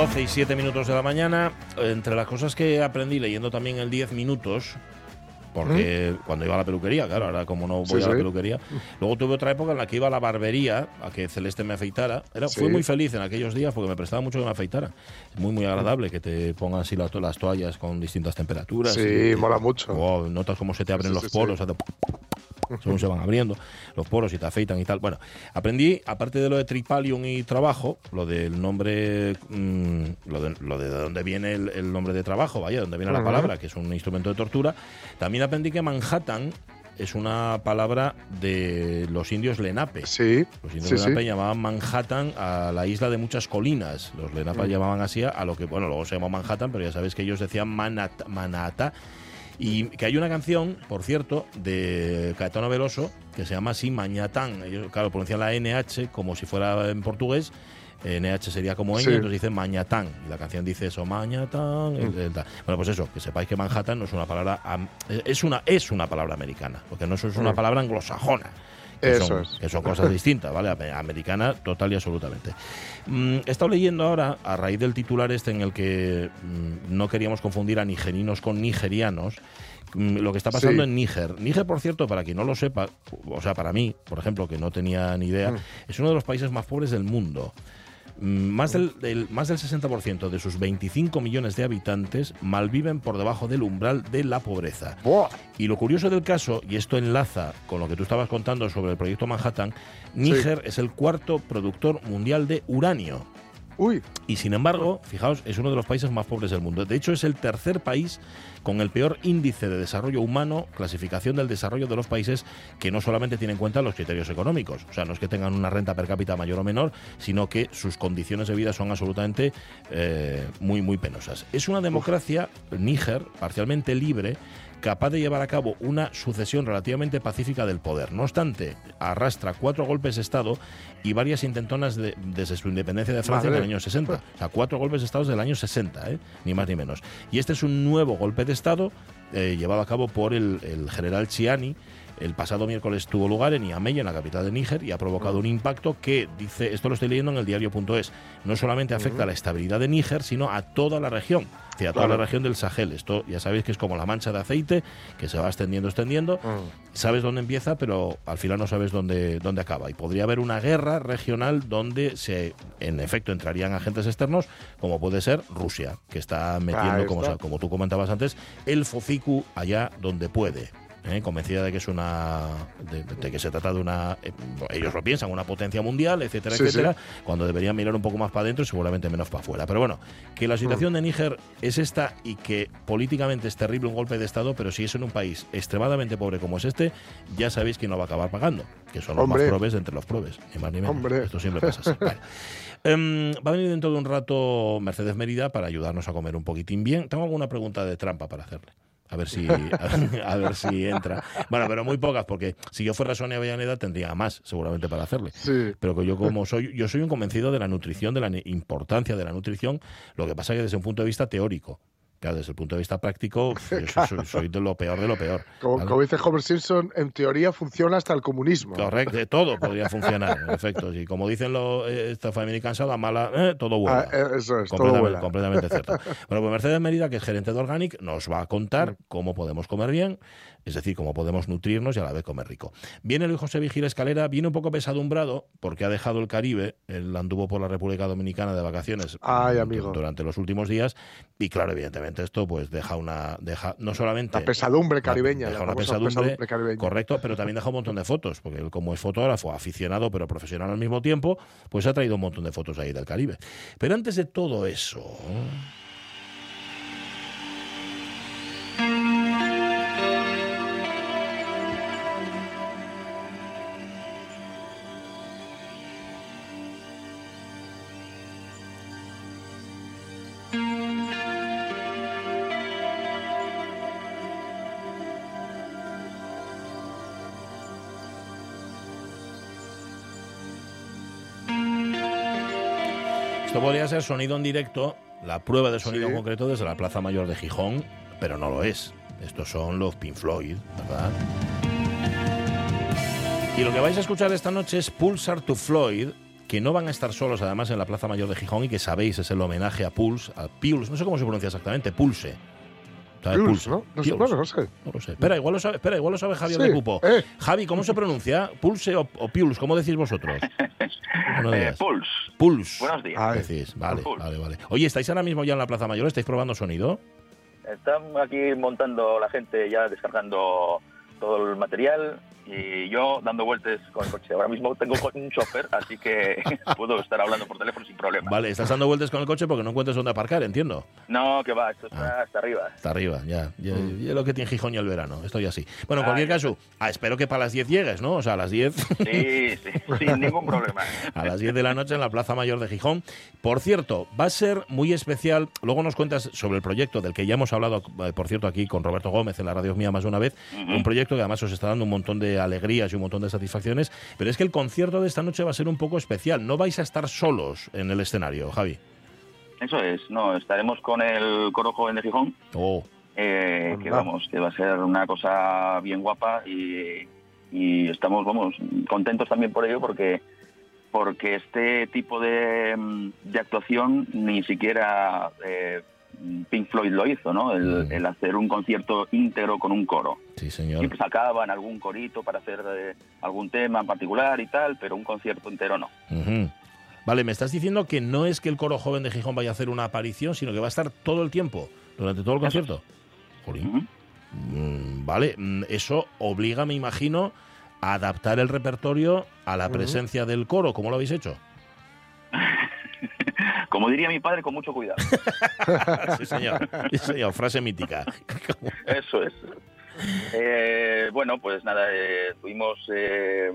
12 y 7 minutos de la mañana, entre las cosas que aprendí leyendo también el 10 minutos, porque cuando iba a la peluquería, claro, ahora como no voy Sí, a la sí. peluquería. Luego tuve otra época en la que iba a la barbería a que Celeste me afeitara. Era, Sí. Fui muy feliz en aquellos días porque me prestaba mucho que me afeitara. Es muy, muy agradable que te pongan así las, to- las toallas con distintas temperaturas. Sí, y- mola mucho. Wow, notas cómo se te abren los poros, hace según se van abriendo los poros y te afeitan y tal. Bueno, aprendí, aparte de lo de tripalium y trabajo, lo del nombre, mm, lo, de, lo de dónde viene el, el nombre de trabajo, vaya, dónde viene la palabra, que es un instrumento de tortura. También aprendí que Manhattan es una palabra de los indios Lenape. Sí, Los indios sí, Lenape sí. llamaban Manhattan a la isla de muchas colinas. Los Lenape Mm. llamaban así a lo que, bueno, luego se llamó Manhattan, pero ya sabéis que ellos decían Manat- Manhattan. Y que hay una canción, por cierto, de Caetano Veloso, que se llama así Mañatán. Ellos, claro, pronuncian la NH como si fuera en portugués. NH sería como ñ, Sí. entonces dicen Mañatán. Y la canción dice eso, Mañatán. Mm. eh. Bueno, pues eso, que sepáis que Manhattan no es una palabra. am- es, una, es una palabra americana, porque no es una Mm. palabra anglosajona que Eso son, es. que son cosas distintas, ¿vale? Ame- Americana total y absolutamente. Mm, he estado leyendo ahora, a raíz del titular este en el que mm, no queríamos confundir a nigerinos con nigerianos, mm, lo que está pasando Sí. en Níger. Níger, por cierto, para quien no lo sepa, o sea, para mí, por ejemplo, que no tenía ni idea, Mm. es uno de los países más pobres del mundo. Mm, Más del, del- más del 60% de sus 25 millones de habitantes malviven por debajo del umbral de la pobreza. Y lo curioso del caso, y esto enlaza con lo que tú estabas contando sobre el proyecto Manhattan, Níger es el cuarto productor mundial de uranio. Uy, Y sin embargo, fijaos, es uno de los países más pobres del mundo. De hecho, es el tercer país con el peor índice de desarrollo humano, clasificación del desarrollo de los países que no solamente tienen en cuenta los criterios económicos. O sea, no es que tengan una renta per cápita mayor o menor, sino que sus condiciones de vida son absolutamente eh, muy, muy penosas. Es una democracia, Níger, parcialmente libre, capaz de llevar a cabo una sucesión relativamente pacífica del poder. No obstante, arrastra cuatro golpes de Estado y varias intentonas de- desde su independencia de Francia en el año 60. O sea, cuatro golpes de Estado del año 60, ¿eh? ni más ni menos. Y este es un nuevo golpe de Estado eh, llevado a cabo por el, el general Chiani. El pasado miércoles tuvo lugar en Niamey, en la capital de Níger, y ha provocado un impacto que, dice, esto lo estoy leyendo en el diario.es, no solamente afecta a la estabilidad de Níger, sino a toda la región, a toda Claro. la región del Sahel. Esto ya sabéis que es como la mancha de aceite, que se va extendiendo, extendiendo. Mm. Sabes dónde empieza, pero al final no sabes dónde, dónde acaba. Y podría haber una guerra regional donde se, en efecto, entrarían agentes externos, como puede ser Rusia, que está metiendo, como, como tú comentabas antes, el FOCICU allá donde puede. ¿Eh? convencida de que es una de, de que se trata de una eh, ellos lo piensan una potencia mundial etcétera Sí, etcétera cuando deberían mirar un poco más para adentro y seguramente menos para afuera pero bueno que la situación de Níger es esta y que políticamente es terrible un golpe de estado pero si es en un país extremadamente pobre como es este ya sabéis quién lo va a acabar pagando que son los Hombre. más probes de entre los probes ni más ni menos Hombre. esto siempre pasa así Vale. Em, va a venir dentro de un rato Mercedes Mérida para ayudarnos a comer un poquitín bien tengo alguna pregunta de trampa para hacerle a ver si a, ver si entra. Bueno, pero muy pocas, porque si yo fuera Sonia Avellaneda tendría más, seguramente, para hacerle. sí. Pero que yo como soy, yo soy un convencido de la nutrición, de la importancia de la nutrición, lo que pasa que desde un punto de vista teórico. Claro, desde el punto de vista práctico, yo soy, soy- soy de lo peor de lo peor. Como, ¿vale? como dice Homer Simpson, en teoría funciona hasta el comunismo. Correcto, de todo podría funcionar, en efecto. Y como dicen los eh, esta familia cansada, mala, eh, todo bueno. Ah, eh, eso es, todo vuela. completamente cierto. Bueno, pues Mercedes Mérida, que es gerente de Organic, nos va a contar cómo podemos comer bien, es decir, cómo podemos nutrirnos y a la vez comer rico. Viene Luis José Vigil Escalera, viene un poco pesadumbrado porque ha dejado el Caribe, él anduvo por la República Dominicana de vacaciones Ay, mm, amigo. durante los últimos días y claro, evidentemente esto pues deja una, deja no solamente La pesadumbre caribeña. deja la una famosa pesadumbre, caribeña. correcto, pero también deja un montón de fotos, porque él como es fotógrafo, aficionado pero profesional al mismo tiempo, pues ha traído un montón de fotos ahí del Caribe. Pero antes de todo eso, Esto podría ser sonido en directo, la prueba de sonido Sí. en concreto desde la Plaza Mayor de Gijón, pero no lo es. Estos son los Pink Floyd, ¿verdad? Y lo que vais a escuchar esta noche es Pulsar to Floyd, que no van a estar solos además en la Plaza Mayor de Gijón y que sabéis es el homenaje a Pulse, a Pulse, no sé cómo se pronuncia exactamente, Pulse. ¿Sabes? Pulse, ¿no? No sé, bueno, no sé. No lo sé. Espera, igual lo sabe, espera, igual lo sabe Javier Sí, de Cupo. eh. Javi, ¿cómo se pronuncia? ¿Pulse o, o Pulse? ¿Cómo decís vosotros? Buenos Eh, días. Pulse. Pulse. Buenos días. Ay. Decís, vale, Pulse. vale, vale. Oye, ¿estáis ahora mismo ya en la Plaza Mayor? ¿Estáis probando sonido? Están aquí montando la gente, ya descargando todo el material y yo dando vueltas con el coche. Ahora mismo tengo un chofer, así que puedo estar hablando por teléfono sin problema. Vale, estás dando vueltas con el coche porque no encuentras dónde aparcar, entiendo. No, que va, esto está Ah. hasta arriba. Está arriba, ya. ya, Mm. ya lo que tiene Gijón y el verano. Estoy así. Bueno, en Ah, cualquier ya. caso, ah, espero que para las 10 llegues, ¿no? O sea, a las 10. Sí, sí, sin ningún problema. a las 10 de la noche en la Plaza Mayor de Gijón. Por cierto, va a ser muy especial. Luego nos cuentas sobre el proyecto del que ya hemos hablado, eh, por cierto, aquí con Roberto Gómez en la radio mía más de una vez. Un proyecto que además os está dando un montón de alegrías y un montón de satisfacciones. Pero es que el concierto de esta noche va a ser un poco especial. No vais a estar solos en el escenario, Javi. Eso es, no, estaremos con el coro joven de Gijón, Oh, eh, que vamos, que va a ser una cosa bien guapa y, y estamos, vamos, contentos también por ello porque porque este tipo de, mm, de actuación ni siquiera eh, Pink Floyd lo hizo, ¿no? El, Mm. el hacer un concierto íntegro con un coro. sí, señor. Siempre sacaban algún corito para hacer eh, algún tema en particular y tal, pero un concierto entero no. Vale, me estás diciendo que no es que el coro joven de Gijón vaya a hacer una aparición, sino que va a estar todo el tiempo, durante todo el concierto. Jolín. Mm, vale, mm, eso obliga, me imagino, a adaptar el repertorio a la presencia del coro. ¿Cómo lo habéis hecho? Como diría mi padre, con mucho cuidado. sí, señor. Sí, señor. Frase mítica. Eso es. Eh, bueno, pues nada, eh, tuvimos eh,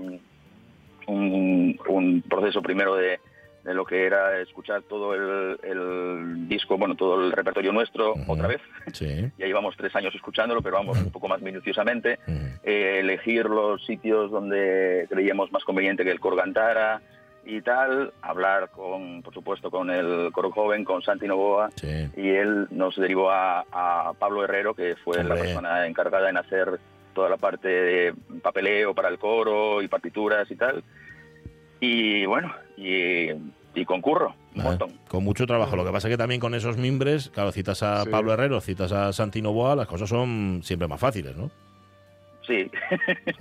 un, un proceso primero de, de lo que era escuchar todo el, el disco, bueno, todo el repertorio nuestro otra vez. Sí. Ya llevamos tres años escuchándolo, pero vamos un poco más minuciosamente. Eh, elegir los sitios donde creíamos más conveniente que el coro cantara y tal. Hablar, con, por supuesto, con el coro joven, con Santi Novoa Sí. y él nos derivó a, a Pablo Herrero, que fue la persona encargada en hacer toda la parte de papeleo para el coro y partituras y tal. Y bueno, y, y concurro un Ah, montón. Con mucho trabajo. Lo que pasa es que también con esos mimbres, claro, citas a Sí. Pablo Herrero, citas a Santi Novoa, las cosas son siempre más fáciles, ¿no? Sí,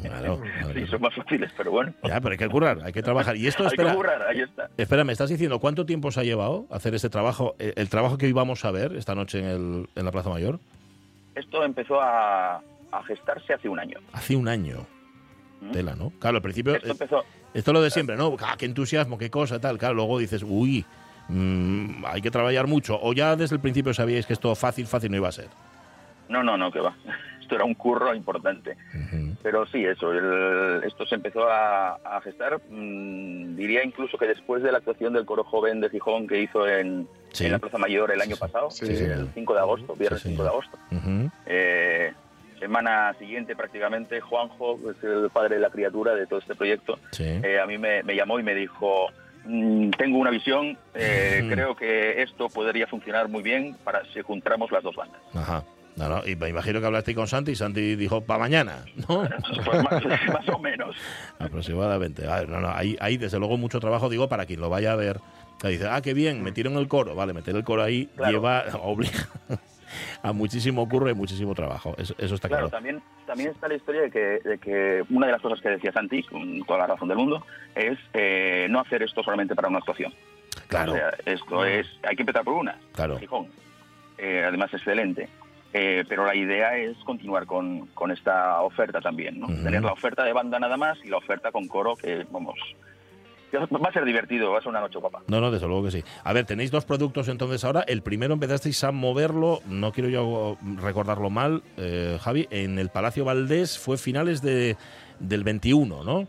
Claro. sí, son más fáciles, pero bueno. Ya, pero hay que currar, hay que trabajar. Y esto, Hay espera, que currar, ahí está. Espera, me estás diciendo cuánto tiempo se ha llevado hacer este trabajo, eh, el trabajo que hoy vamos a ver esta noche en, el, en la Plaza Mayor? Esto empezó a, a gestarse hace un año. Hace un año. ¿Mm? Tela, ¿no? Claro, al principio, Esto eh, empezó, esto es lo de siempre, ¿no? Ah, qué entusiasmo, qué cosa, tal. Claro, luego dices, uy, mm, hay que trabajar mucho. O ya desde el principio sabíais que esto fácil, fácil no iba a ser. no, no, no, que va. Esto era un curro importante. Ujú. Pero sí, eso, el- esto se empezó a, a gestar. mm, diría incluso que después de la actuación del coro joven de Gijón que hizo en, Sí. en la Plaza Mayor el año pasado, Sí, el señor. 5 de agosto, viernes Sí, 5 de agosto. Ujú. Eh, semana siguiente prácticamente, Juanjo, que es el padre de la criatura de todo este proyecto, Sí. eh, a mí me, me llamó y me dijo, "Mm, tengo una visión, eh, Mm. creo que esto podría funcionar muy bien para si juntamos las dos bandas. Ajá. No, no, y me imagino que hablaste con Santi y Santi dijo, para mañana, ¿no? Pues más, más o menos. Aproximadamente. A ver, no, no, hay, hay desde luego mucho trabajo, digo, para quien lo vaya a ver. Que dice, ah, qué bien, metieron el coro. Vale, meter el coro ahí Claro. lleva, obliga a muchísimo curro y muchísimo trabajo. Eso, eso está Claro, claro. también, también está la historia de que, de que una de las cosas que decía Santi, con toda la razón del mundo, es eh, no hacer esto solamente para una actuación. Claro, O sea, esto es, hay que empezar por una, claro. Gijón. Eh, además, excelente. Eh, pero la idea es continuar con, con esta oferta también, ¿no? Tener la oferta de banda nada más y la oferta con coro que, vamos, va a ser divertido, va a ser una noche guapa. No, no, desde luego que sí. A ver, tenéis dos productos entonces ahora. El primero empezasteis a moverlo, no quiero yo recordarlo mal, eh, Javi, en el Palacio Valdés fue finales de, del 21, ¿no?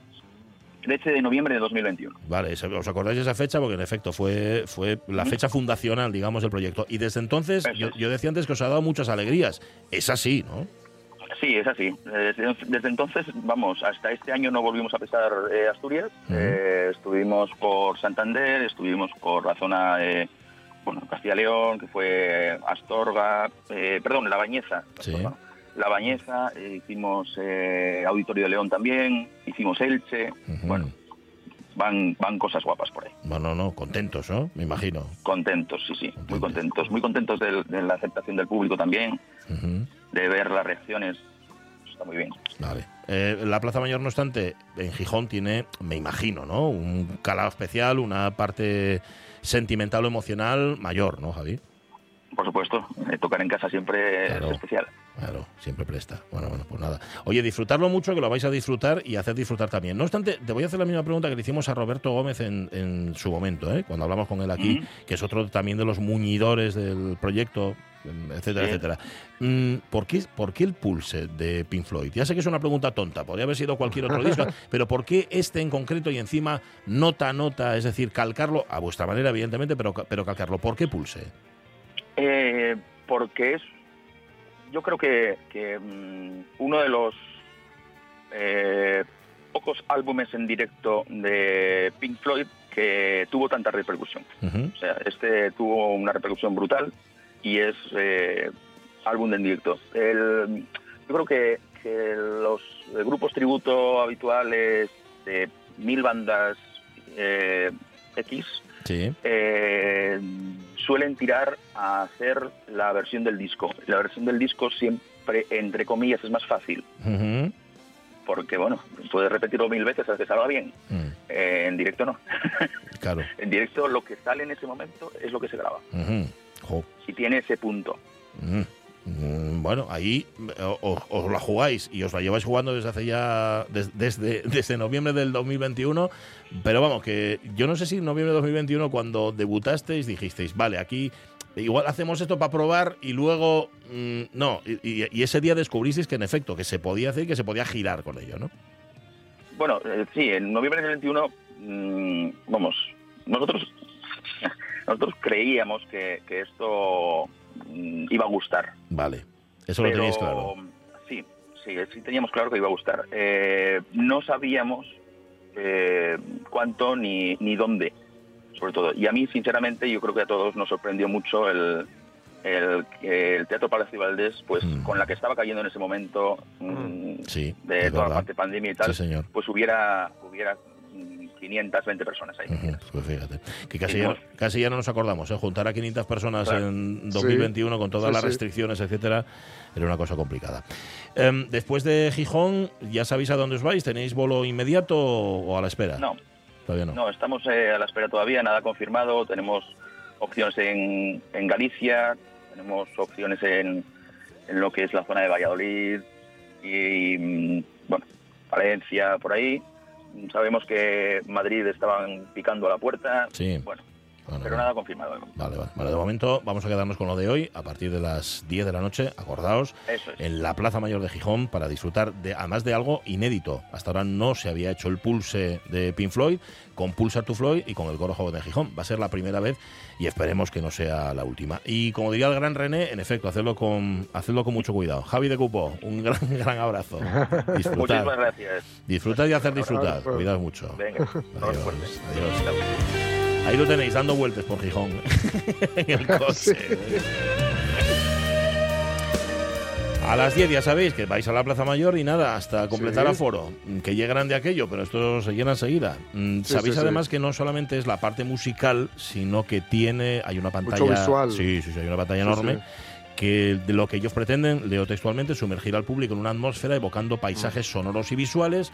13 de noviembre de 2021. Vale, os acordáis de esa fecha porque en efecto fue, fue la fecha fundacional, digamos, del proyecto. Y desde entonces, yo, decía antes que os ha dado muchas alegrías. Es así, ¿no? Sí, es así. Desde, desde entonces, vamos, hasta este año no volvimos a pisar eh, Asturias. Eh, estuvimos por Santander, estuvimos por la zona de bueno, Castilla León, que fue Astorga, eh, perdón, La Bañeza. Sí. Astorga. La Bañeza, eh, hicimos eh, Auditorio de León también, hicimos Elche. Bueno, van, van cosas guapas por ahí. Bueno, no, contentos, ¿no? Me imagino. Contentos, sí, sí, muy Contentos. Muy contentos de, la aceptación del público también, de ver las reacciones. Está muy bien. Vale. Eh, la Plaza Mayor, no obstante, en Gijón tiene, me imagino, ¿no? Un calado especial, una parte sentimental o emocional mayor, ¿no, Javi? Por supuesto, eh, tocar en casa siempre Claro. es especial. Claro, siempre presta. Bueno, bueno, pues nada. Oye, disfrutarlo mucho, que lo vais a disfrutar y hacer disfrutar también. No obstante, te voy a hacer la misma pregunta que le hicimos a Roberto Gómez en, en su momento, ¿eh? cuando hablamos con él aquí, que es otro también de los muñidores del proyecto, etcétera, Sí. etcétera. Mm, ¿por, qué, ¿Por qué el pulse de Pink Floyd? Ya sé que es una pregunta tonta, podría haber sido cualquier otro disco, pero ¿por qué este en concreto y encima nota a nota, es decir, calcarlo a vuestra manera, evidentemente, pero, pero calcarlo? ¿Por qué pulse? Eh, porque es, yo creo que, que, mm, uno de los eh, pocos álbumes en directo de Pink Floyd que tuvo tanta repercusión. O sea, este tuvo una repercusión brutal y es eh, álbum en directo. El- yo creo que, que los grupos tributo habituales de mil bandas eh, X Sí. eh, suelen tirar a hacer la versión del disco. La versión del disco siempre, entre comillas, es más fácil, porque, bueno, puedes repetirlo mil veces hasta que salga bien. Mm, Eh, en directo no. Claro. En directo lo que sale en ese momento es lo que se graba. Y tiene ese punto. Mm. Bueno, ahí o- os la jugáis y os la lleváis jugando desde hace ya, des- desde, desde noviembre del 2021, pero vamos, que yo no sé si en noviembre de 2021 cuando debutasteis dijisteis, vale, aquí igual hacemos esto para probar y luego, mm, no, y, ese día descubristeis que en efecto, que se podía hacer y que se podía girar con ello, ¿no? Bueno, eh, sí, en noviembre del 21, mm, vamos, nosotros nosotros creíamos que, esto iba a gustar. Vale, eso lo tenéis claro. sí, sí, sí teníamos claro que iba a gustar. Eh, no sabíamos eh, cuánto ni, ni dónde, sobre todo. Y a mí, sinceramente, yo creo que a todos nos sorprendió mucho el, el, el Teatro Palacio Valdés, pues Mm. con la que estaba cayendo en ese momento mm, Sí, de es toda la parte de pandemia y tal, Sí, señor. pues hubiera, hubiera mm, 520 personas ahí. Ujú, Pues fíjate, que casi Sí, ya, no. casi ya no nos acordamos, ¿eh? juntar a 500 personas Claro. en 2021 con todas Sí, las sí. restricciones, etcétera, era una cosa complicada. Em, después de Gijón, ¿ya sabéis a dónde os vais? ¿Tenéis bolo inmediato o a la espera? No, Todavía no. No, estamos eh, a la espera todavía, nada confirmado. Tenemos opciones en, en Galicia, tenemos opciones en, en lo que es la zona de Valladolid y, mm, bueno, Valencia, por ahí. Sabemos que Madrid estaban picando a la puerta. Sí. Bueno, Bueno, pero bueno. nada confirmado. Vale, vale, vale. De momento vamos a quedarnos con lo de hoy, a partir de las 10 de la noche, acordaos, Eso es. en la Plaza Mayor de Gijón para disfrutar de, además de algo inédito. Hasta ahora no se había hecho el pulse de Pink Floyd con Pulsar to Floyd y con el coro joven de Gijón. Va a ser la primera vez y esperemos que no sea la última. Y como diría el gran René, en efecto, hacerlo con, hacerlo con mucho cuidado. Javi de Cupo, un gran, gran abrazo. Muchísimas gracias. disfrutar y hacer disfrutar. Cuidado mucho. Venga, Adiós, fuerte. adiós. Ahí lo tenéis, dando vueltas por Gijón. en el coche. A las 10 ya sabéis que vais a la Plaza Mayor y nada, hasta completar Sí. aforo. Que llegarán de aquello, pero esto se llena enseguida. Mm, Sí, sabéis sí, además que no solamente es la parte musical, sino que tiene, hay una pantalla. visual. Sí, sí, sí, hay una pantalla enorme. Que de lo que ellos pretenden, leo textualmente, sumergir al público en una atmósfera evocando paisajes sonoros y visuales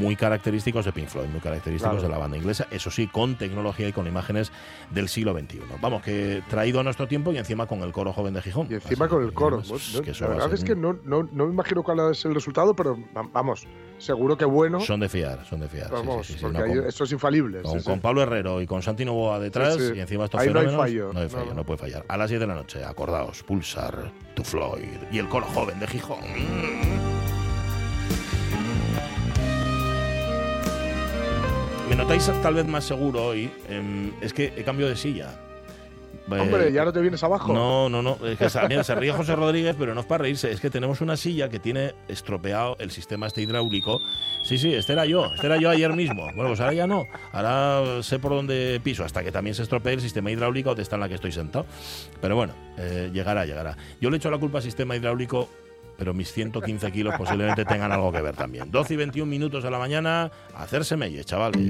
muy característicos de Pink Floyd, muy característicos Claro. de la banda inglesa, eso sí, con tecnología y con imágenes del siglo XXI. Vamos, que traído a nuestro tiempo y encima con el coro joven de Gijón. Y encima Así con el coro. ¿no? que eso la verdad es que no, no, no me imagino cuál es el resultado, pero va- vamos, seguro que bueno. Son de fiar, son de fiar. vamos, sí, sí, sí, porque con, eso es infalible. con-. Pablo Herrero y con Santi Novoa detrás y encima estos Ahí no hay fallo, No hay fallo, no. no puede fallar. A las 10 de la noche, acordaos, Pulsar, To Floyd y el coro joven de Gijón. Me notáis tal vez más seguro hoy. em, es que he cambiado de silla. Hombre, ya no te vienes abajo. No, no, no. Es que se, mira, se ríe José Rodríguez, pero no es para reírse. Es que tenemos una silla que tiene estropeado el sistema este hidráulico. Sí, sí, este era yo. Este era yo ayer mismo. Bueno, pues ahora ya no. Ahora sé por dónde piso, hasta que también se estropee el sistema hidráulico donde está en la que estoy sentado. Pero bueno, eh, llegará, llegará. Yo le echo la culpa al sistema hidráulico pero mis 115 kilos posiblemente tengan algo que ver también. 12 y 21 minutos de la mañana, hacerse melle, chavales.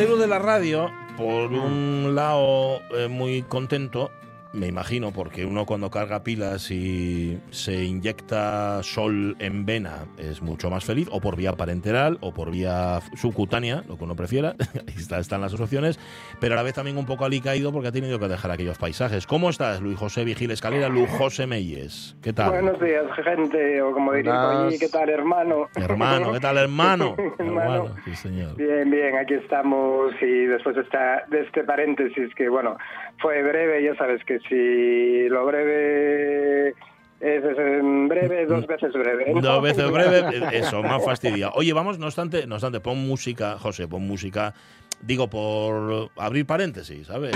El fotero de la radio, por un lado, eh, muy contento, me imagino, porque uno cuando carga pilas y se inyecta sol en vena es mucho más feliz, o por vía parenteral, o por vía subcutánea, lo que uno prefiera. Ahí está, están las opciones, pero a la vez también un poco alicaído porque ha tenido que dejar aquellos paisajes. ¿Cómo estás, Luis José Vigil Escalera, Luis José Meyes? ¿Qué tal? Buenos días, gente, o como diría allí, ¿qué tal, hermano? Hermano, ¿qué tal, hermano? Hermano. sí, señor. Bien, bien, aquí estamos y después de, esta, de este paréntesis que, bueno, fue breve, ya sabes que si lo breve es, en breve, dos veces breve. Dos veces breve, eso, más fastidia. Oye, vamos, no obstante, no obstante, pon música, José, pon música, digo, por abrir paréntesis, ¿sabes?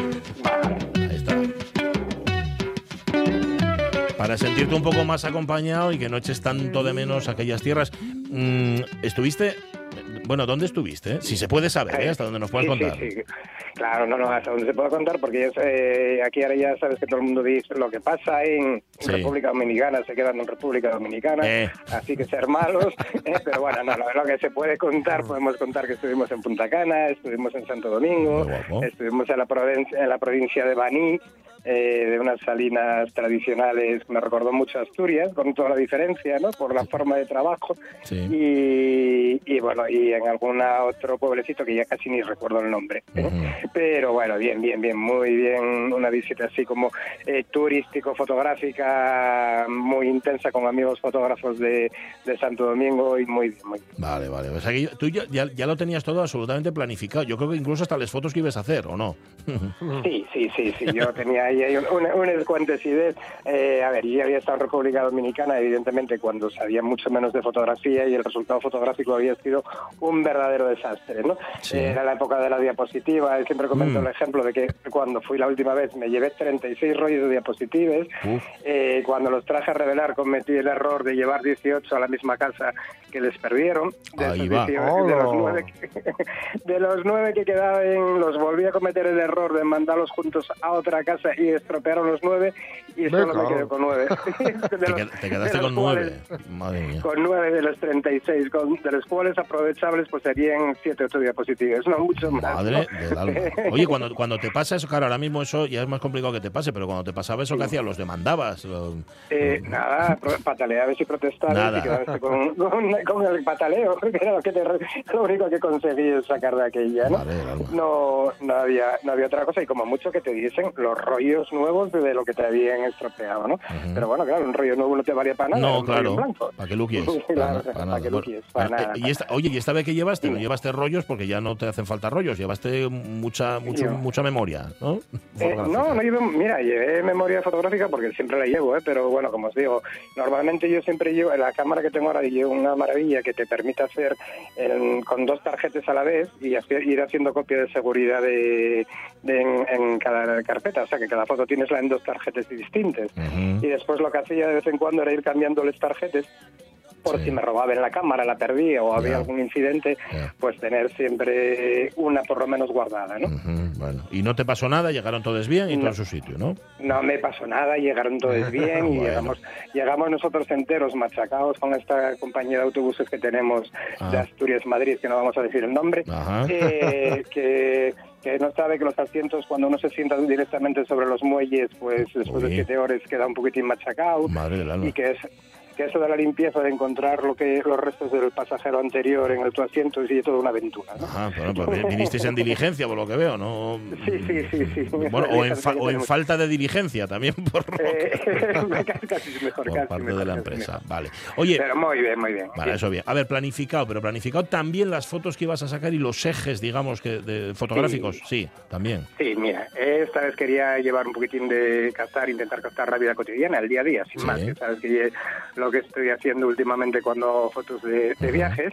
Ahí está. Para sentirte un poco más acompañado y que no eches tanto de menos aquellas tierras. Mm, ¿Estuviste? Bueno, ¿dónde estuviste? Si se puede saber, ¿eh? Hasta donde nos puedas Sí, contar. Sí, sí. Claro, no, no, hasta donde se pueda contar, porque aquí ahora ya sabes que todo el mundo dice lo que pasa en. República Dominicana, se quedan en República Dominicana, Eh. así que ser malos, eh, pero bueno, no, lo, lo que se puede contar, podemos contar que estuvimos en Punta Cana, estuvimos en Santo Domingo, estuvimos en la, provincia, en la provincia de Baní, eh, de unas salinas tradicionales, me recordó mucho a Asturias, con toda la diferencia, ¿no? Por la forma de trabajo. Sí. Y, y bueno, y en algún otro pueblecito que ya casi ni recuerdo el nombre. ¿eh? Ujú. Pero bueno, bien, bien, bien, muy bien. Una visita así como eh, turístico-fotográfica, muy intensa con amigos fotógrafos de, de Santo Domingo y muy bien, muy bien. Vale, vale. O sea que tú ya, ya- ya lo tenías todo absolutamente planificado. Yo creo que incluso hasta las fotos que ibas a hacer, ¿o no? Sí, sí, sí, sí. Yo tenía ahí, un- una- unas cuantas ideas. Eh, a ver, yo había estado en República Dominicana, evidentemente, cuando sabía mucho menos de fotografía y el resultado fotográfico había sido un verdadero desastre, ¿no? Sí. Eh, Era la época de la diapositiva. Siempre comento Mm. el ejemplo de que cuando fui la última vez me llevé 36 rollos de diapositivas. Eh, cuando los traje a revelar cometí el error de llevar 18 a la misma casa que les perdieron. De, Ahí va. 18, de los ¡Hola! nueve que, de los nueve que quedaban, los volví a cometer el error de mandarlos juntos a otra casa y estropearon los nueve y solo Venga. me quedé con nueve. De Te, los- te quedaste con nueve. Madre mía. Con nueve de los 36, con, de los cuales aprovechables pues serían siete o ocho diapositivas, no mucho más. Madre ¿no? del alma. Oye, cuando, cuando te pasa eso, claro, ahora mismo eso ya es más complicado que te pase, pero cuando te pasaba eso, ¿qué hacías? ¿Los demandabas? Lo- Eh, nada, pataleabas y protestabas Nada. y quedaste con, con, con el pataleo, que era lo, que te, lo único que conseguías sacar de aquella, ¿no? Madre del alma. No, no había, no había otra cosa y como mucho que te diesen los rollos nuevos de lo que te habían estropeado, ¿no? Pero bueno, claro, un rollo nuevo no te valía para nada. No, un claro. blanco. ¿Para quieres? Para eh, nada. y esta- oye, ¿y esta vez que llevaste? No llevaste rollos porque ya no te hacen falta rollos, llevaste mucha, mucho- mucha memoria, ¿no? Eh, no, no llevo, mira, llevé memoria fotográfica porque siempre la llevo, ¿eh? pero bueno, como os digo, normalmente yo siempre llevo, en la cámara que tengo ahora llevo una maravilla que te permite hacer en- con dos tarjetas a la vez y hacer- ir haciendo copia de seguridad de, de- en, en cada carpeta, o sea que cada foto tienes la en dos tarjetas distintas. Y después lo que hacía de vez en cuando era ir cambiando las tarjetas por Sí. si me robaban la cámara, la perdía o había algún incidente, pues tener siempre una por lo menos guardada, ¿no? Bueno, y no te pasó nada, llegaron todos bien y No. todo en su sitio, ¿no? No me pasó nada, llegaron todos bien y Bueno. llegamos, llegamos nosotros enteros machacados con esta compañía de autobuses que tenemos de Ah. Asturias Madrid, que no vamos a decir el nombre, eh, que, que no sabe que los asientos cuando uno se sienta directamente sobre los muelles, pues después Uy. de siete horas queda un poquitín machacado Madre del alma. y que es que eso de la limpieza, de encontrar lo que los restos del pasajero anterior en el tu asiento, es toda una aventura. ¿no? Ah, bueno, pues vinisteis en diligencia, por lo que veo, ¿no? Sí, sí, sí. sí. Bueno, o en, fa- o en falta de diligencia también, por, lo que- Eh, casi, mejor, por casi parte mejor, de la empresa. mejor. Vale. Oye, Pero muy bien, muy bien. Vale, eso bien. A ver, planificado, pero planificado también las fotos que ibas a sacar y los ejes, digamos, que de fotográficos. Sí, también. Sí, mira, esta vez quería llevar un poquitín de captar, intentar captar la vida cotidiana, el día a día, sin Sí. más, que sabes que lo que estoy haciendo últimamente cuando hago fotos de, de viajes.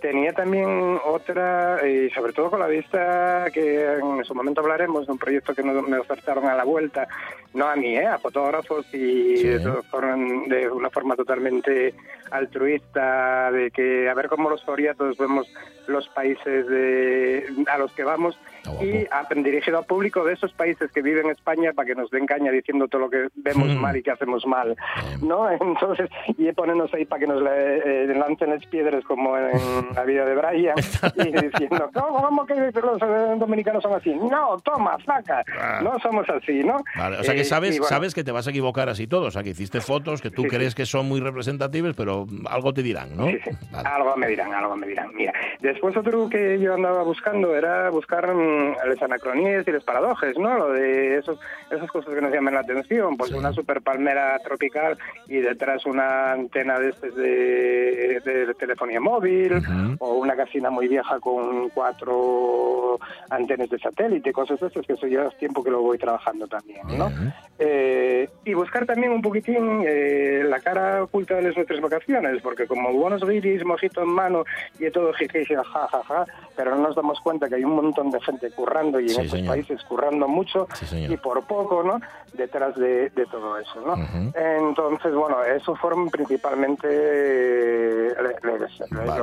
Tenía también otra, y sobre todo con la vista que en su momento hablaremos de un proyecto que nos- me ofertaron a la vuelta, no a mí, ¿eh? a fotógrafos y Sí. de, una forma totalmente altruista, de que a ver cómo los foriatos vemos los países de, a los que vamos guapo. y a- dirigido al público de esos países que viven en España para que nos den caña diciendo todo lo que vemos Mm. mal y que hacemos mal. ¿no? Entonces, y ponernos ahí para que nos le, eh, lancen las piedras como en la vida de Brian y diciendo, ¿cómo, cómo que los dominicanos son así? No, toma, saca, Ah. no somos así, ¿no? Vale, o sea que Eh, sabes, bueno, sabes que te vas a equivocar así todo. O sea que hiciste fotos que tú Sí, sí. crees que son muy representativas, pero algo te dirán, ¿no? Sí, sí. Vale. Algo me dirán, algo me dirán. Mira, después otro que yo andaba buscando era buscar mm, las anacronías y los paradojes, ¿no? Lo de esos, esas cosas que nos llaman la atención. Pues una super palmera tropical y detrás una antena de, de, de telefonía móvil O una casina muy vieja con cuatro antenas de satélite, cosas de esas que eso ya es tiempo que lo voy trabajando también, ¿no? Eh, y buscar también un poquitín eh, la cara oculta de las nuestras vacaciones, porque como buenos guiris, mojito en mano y todo jiji, ja, ja, ja, pero no nos damos cuenta que hay un montón de gente currando y en estos señor. países currando mucho Sí, y por poco, ¿no? Detrás de, de todo eso, ¿no? Entonces, bueno, eso fueron principalmente eh, le- Vale.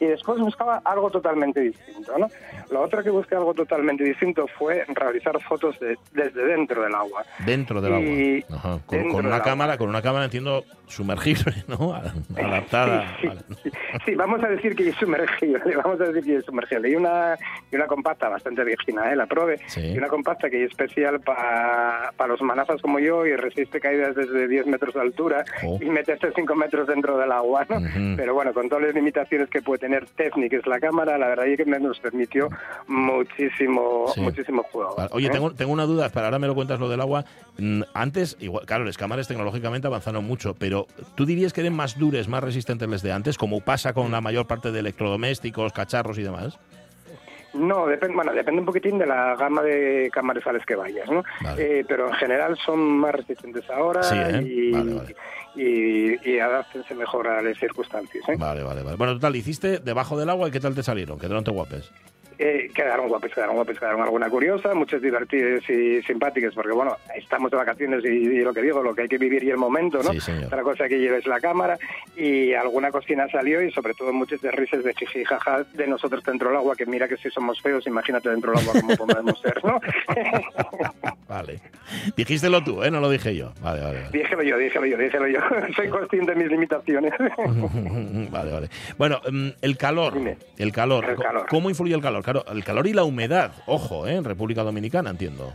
Y después buscaba algo totalmente distinto, ¿no? Lo otro que busqué algo totalmente distinto fue realizar fotos de- desde dentro del agua. Dentro del Y agua. Ajá. Con, dentro con una agua. cámara, con una cámara entiendo sumergible, ¿no? Adaptada. Sí, Vale. sí, sí, vamos a decir que es sumergible, vamos a decir que es sumergible. Y una, y una compacta bastante virginal, ¿eh? la prove, Sí. y una compacta que es especial para los manazas como yo y resiste caídas desde 10 metros de altura Oh. y meterse 5 metros dentro del agua, ¿no? Ujú. Pero bueno, con todas las limitaciones que puede tener técnicas la cámara, la verdad es que nos permitió muchísimo, Sí. muchísimo juego. Vale. Oye, ¿eh? tengo, tengo una duda, para ahora me lo cuentas lo del agua. Mm, Antes, igual, claro, las cámaras tecnológicamente avanzaron mucho, pero ¿tú dirías que eran más duras, más resistentes las de antes, como pasa con la mayor parte de electrodomésticos, cacharros y demás? No, depende, bueno, depende un poquitín de la gama de las que vayas, ¿no? Vale. Eh, pero en general son más resistentes ahora Sí, ¿eh? y, Vale, vale. y, y adáptense mejor a las circunstancias. ¿eh? Vale, vale, vale. Bueno, total, hiciste debajo del agua y ¿qué tal te salieron? Quedaron te guapes. Eh, quedaron guapos, quedaron guapos, quedaron alguna curiosa, muchas divertidas y simpáticas, porque bueno, estamos de vacaciones y, y lo que digo, lo que hay que vivir y el momento, ¿no? Sí. Otra cosa que lleves la cámara y alguna cocina salió y sobre todo muchas de risas de jiji jaja de nosotros dentro del agua, que mira que si somos feos, imagínate dentro del agua cómo podemos ser, ¿no? Vale. Dijístelo tú, ¿eh? No lo dije yo. Vale, vale. Vale, dígelo yo, dígelo yo, dígelo yo. Soy consciente de mis limitaciones. vale. vale. Bueno, mm, el calor. Dime. El calor. El calor. ¿Cómo influye el calor? Claro, el calor y la humedad. Ojo, ¿eh? En República Dominicana, entiendo.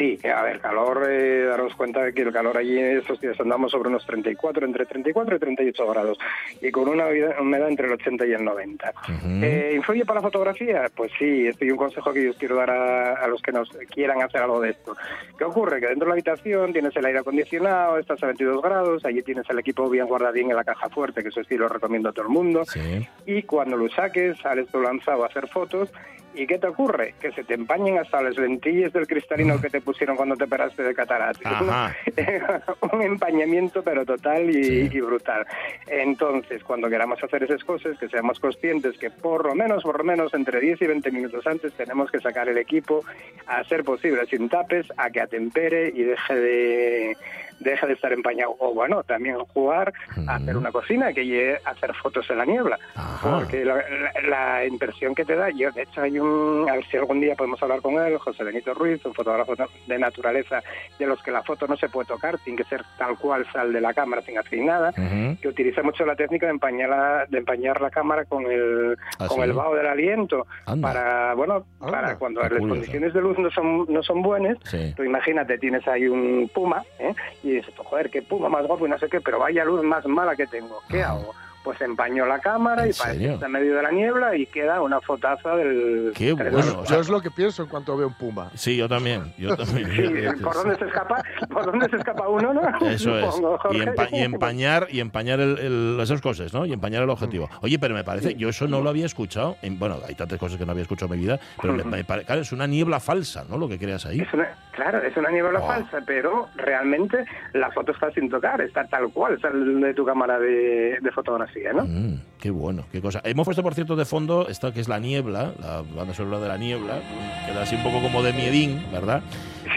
Sí, a ver, calor, eh, daros cuenta de que el calor allí estos días andamos sobre unos 34, entre 34 y 38 grados, y con una humedad entre el 80 y el 90. Ujú. Eh, ¿Influye para la fotografía? Pues sí, este es un consejo que yo quiero dar a, a los que nos quieran hacer algo de esto. ¿Qué ocurre? Que dentro de la habitación tienes el aire acondicionado, estás a 22 grados, allí tienes el equipo bien guardadín en la caja fuerte, que eso sí lo recomiendo a todo el mundo, Sí. y cuando lo saques, sales tú lanzado a hacer fotos. ¿Y qué te ocurre? Que se te empañen hasta las lentillas del cristalino que te pusieron cuando te operaste de cataratas. Ajá. Un empañamiento, pero total y, Sí. y brutal. Entonces, cuando queramos hacer esas cosas, que seamos conscientes que por lo menos, por lo menos, entre 10 y 20 minutos antes tenemos que sacar el equipo, a ser posible sin tapes, a que atempere y deje de deje de estar empañado. O bueno, también jugar a hacer una cocina que lleve a hacer fotos en la niebla. Ajá. Porque la, la- la impresión que te da, yo de hecho hay un, a ver si algún día podemos hablar con él, José Benito Ruiz, un fotógrafo de naturaleza, de los que la foto no se puede tocar, tiene que ser tal cual sal de la cámara sin hacer nada, Ujú. que utiliza mucho la técnica de empañar la, de empañar la cámara con el, ¿Ah, con sí? el vaho del aliento, Anda. para, bueno, Anda. para cuando Qué las curioso. condiciones de luz no son, no son buenas, Sí. Tú imagínate, tienes ahí un puma ¿eh? y y dices, joder, qué puma más guapo y no sé qué, pero vaya luz más mala que tengo, ¿qué Ah. hago? Pues empaño la cámara ¿En y parece serio? que está en medio de la niebla y queda una fotaza del... Qué bueno. o sea- Yo es lo que pienso en cuanto veo un puma. Sí, yo también. Yo también. Sí, ¿por dónde se escapa? ¿Por dónde se escapa uno, no? Eso es. Y, empa- y empañar, y empañar el, el- esas cosas, ¿no? Y empañar el objetivo. Oye, pero me parece, yo eso no lo había escuchado. en- bueno, hay tantas cosas que no había escuchado en mi vida, pero me, me pare- claro, es una niebla falsa, ¿no? Lo que creas ahí. Es una, claro, es una niebla Oh. falsa, pero realmente la foto está sin tocar, está tal cual, sale de tu cámara de, de fotografía, ¿no? Mm, qué bueno, qué cosa. Hemos puesto, por cierto, de fondo esta que es la niebla, la banda sonora de la niebla, que da así un poco como de miedín, ¿verdad?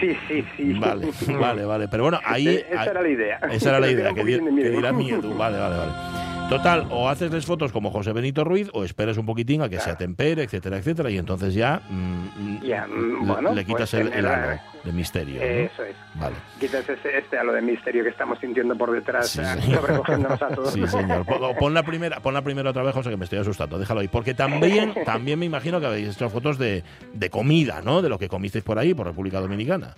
Sí, sí, sí. Vale, vale, vale. Pero bueno, ahí. Esa ahí- era la idea. Esa era la idea, que, que dirá miedo. Vale, vale, vale. Total, o hacesles fotos como José Benito Ruiz o esperas un poquitín a que se atempere, etcétera, etcétera, y entonces ya, mm, Ya, mm, le- bueno, le quitas pues el, halo de misterio. ¿no? Eso es. Vale. Quitas ese, este halo de misterio que estamos sintiendo por detrás, Sí, ah, señor. sobrecogiéndonos a todos. Sí, señor. Pon, pon la primera, pon la primera otra vez, José, que me estoy asustando. Déjalo ahí. Porque también, también me imagino que habéis hecho fotos de, de comida, ¿no? De lo que comisteis por ahí, por República Dominicana.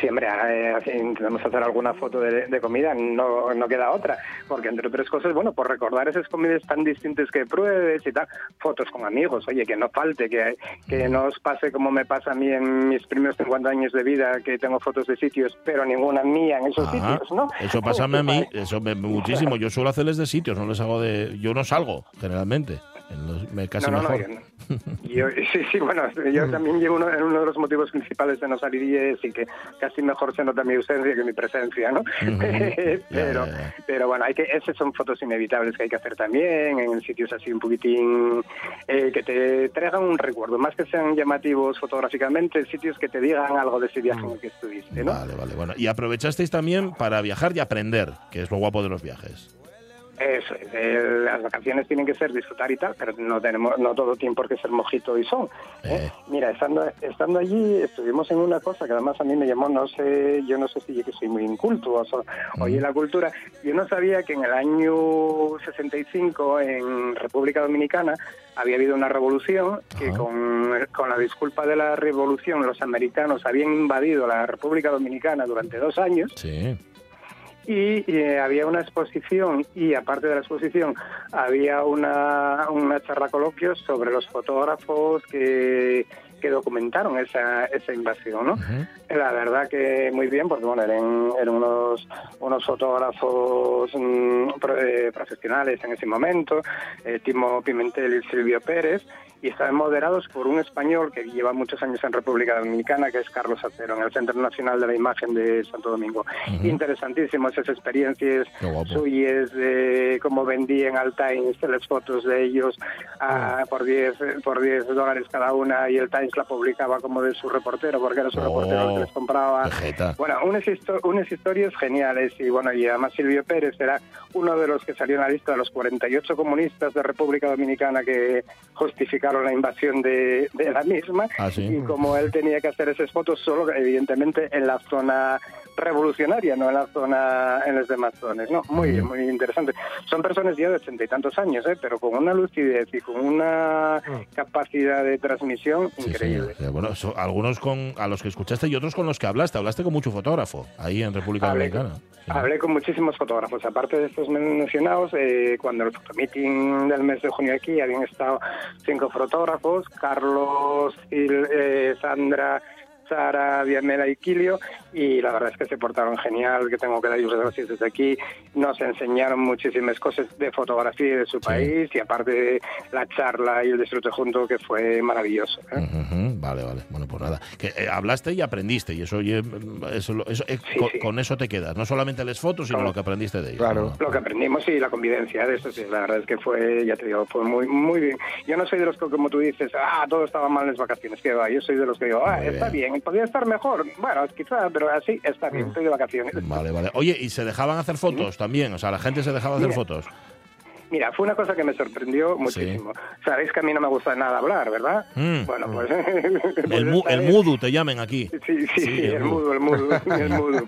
Sí, hombre, eh, intentamos hacer alguna foto de, de comida, no, no queda otra, porque entre otras cosas, bueno, por recordar esas comidas tan distintas que pruebes y tal, fotos con amigos, oye, que no falte, que, que no os pase como me pasa a mí en mis primeros 50 años de vida, que tengo fotos de sitios, pero ninguna mía en esos sitios, ¿no? Eso pásame a mí, eso me, muchísimo. Yo suelo hacerles de sitios, no les hago de. Yo no salgo, generalmente. En los- me, casi no, no, mejor. no. Yo- sí, sí, bueno, yo también llevo uno, en uno de los motivos principales de no salir y es y que casi mejor se nota mi ausencia que mi presencia, ¿no? pero, pero bueno, hay que, esas son fotos inevitables que hay que hacer también en sitios así un poquitín eh, que te traigan un recuerdo, más que sean llamativos fotográficamente, sitios que te digan algo de ese viaje en el que estuviste, ¿no? Vale, vale, bueno. Y aprovechasteis también para viajar y aprender, que es lo guapo de los viajes. Eso es, eh, las vacaciones tienen que ser disfrutar y tal, pero no tenemos no todo tiene por qué ser mojito y son. ¿eh? Eh. Mira, estando estando allí estuvimos en una cosa que además a mí me llamó, no sé, yo no sé si yo que soy muy inculto o so- oye la cultura, yo no sabía que en el año 65 en República Dominicana había habido una revolución que Ajá. con, con la disculpa de la revolución los americanos habían invadido la República Dominicana durante dos años Sí. Y eh, había una exposición y aparte de la exposición había una, una charla coloquio sobre los fotógrafos que, que documentaron esa, esa invasión, ¿no? La verdad que muy bien, porque bueno, eran, eran unos, unos fotógrafos mm, pro- eh, profesionales en ese momento, eh, Timo Pimentel y Silvio Pérez, y estaban moderados por un español que lleva muchos años en República Dominicana, que es Carlos Acero, en el Centro Nacional de la Imagen de Santo Domingo. Ujú. Interesantísimas esas experiencias suyas de cómo vendían al Times las fotos de ellos Ah. a- por 10 por 10 dólares cada una y el Times la publicaba como de su reportero porque era su Oh, reportero el que les compraba Vegeta. bueno, unas, histo- unas historias geniales y bueno, y además Silvio Pérez era uno de los que salió en la lista de los 48 comunistas de República Dominicana que la invasión de, de la misma Ah, sí. y como él tenía que hacer esas fotos solo evidentemente en la zona revolucionaria, no en la zona, en las demás zonas, ¿no? Muy bien, muy interesante. Son personas ya de ochenta y tantos años, ¿eh? Pero con una lucidez y con una capacidad de transmisión Sí, increíble. Sí, Bueno, so- algunos con a los que escuchaste y otros con los que hablaste. Hablaste con mucho fotógrafo ahí en República Hablé Dominicana. Sí. Hablé con muchísimos fotógrafos, aparte de estos mencionados, eh, cuando el fotomeeting del mes de junio aquí habían estado cinco fotógrafos, Carlos, Il- eh, Sandra, Sara, Vianela y Quilio, y la verdad es que se portaron genial, que tengo que dar las gracias desde aquí, nos enseñaron muchísimas cosas de fotografía y de su Sí. país, y aparte de la charla y el disfrute junto, que fue maravilloso. ¿eh? Ujú, ujú. Vale, vale. Bueno, pues nada. Que eh, hablaste y aprendiste. Y eso, oye, eso, eso, eh, Sí, con, sí. con eso te quedas. No solamente las fotos, sino lo que aprendiste de ellos. Claro. ¿no? Lo que aprendimos y la convivencia de eso, sí, la verdad es que fue, ya te digo, fue muy muy bien. Yo no soy de los que, como tú dices, ah, todo estaba mal en las vacaciones, que va, yo soy de los que digo, ah, Muy está bien. bien, podría estar mejor, bueno, quizá, pero así está Mm. bien, estoy de vacaciones. Vale, vale. Oye, ¿y se dejaban hacer fotos también? O sea, la gente se dejaba hacer Mira. fotos. Mira, fue una cosa que me sorprendió muchísimo. Sabéis que a mí no me gusta nada hablar, ¿verdad? Mm. Bueno, pues... pues El, mu- esta el mudu te llamen aquí. Sí, sí, sí, el, el mudo, el mudo, el mudo.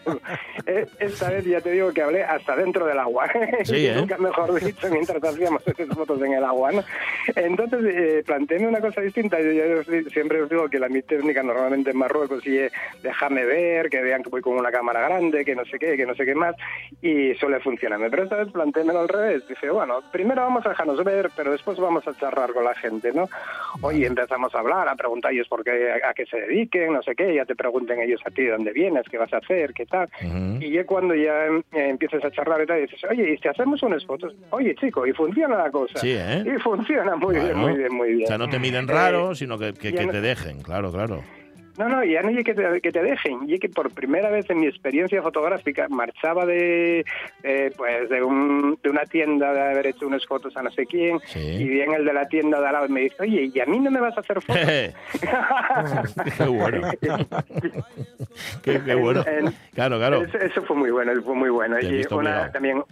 Eh, Esta vez ya te digo que hablé hasta dentro del agua. Sí, ¿eh? Nunca mejor dicho mientras hacíamos esas fotos en el agua, ¿no? Entonces, eh, planteéme una cosa distinta. Yo, os di- siempre os digo que la mi técnica normalmente en Marruecos y es déjame ver, que vean que voy con una cámara grande, que no sé qué, que no sé qué más, y suele funcionarme. Pero esta vez planteémelo al revés. Dice, bueno, primero vamos a dejarnos ver, pero después vamos a charlar con la gente, ¿no? Oye, empezamos a hablar, a preguntar ellos por qué, a, a qué se dediquen, no sé qué, ya te pregunten ellos a ti de dónde vienes, qué vas a hacer, qué tal. Y ya cuando ya em, eh, empiezas a charlar y tal, dices, oye, ¿y si hacemos unas fotos? Oye, chico, y funciona la cosa. Sí, ¿eh? Y funciona muy bien, muy bien, muy bien. O sea, no te miren Eh, raro, sino que, que- ya que no- te dejen, claro, claro. No, no, ya no es que te, que te dejen, y es que por primera vez en mi experiencia fotográfica marchaba de eh, pues de, un, de una tienda de haber hecho unas fotos a no sé quién, Sí. y viene el de la tienda de al lado me dice, oye, ¿y a mí no me vas a hacer fotos? qué bueno. qué, qué bueno. En- Claro, claro. Eso, eso fue muy bueno, eso fue muy bueno. Y una, también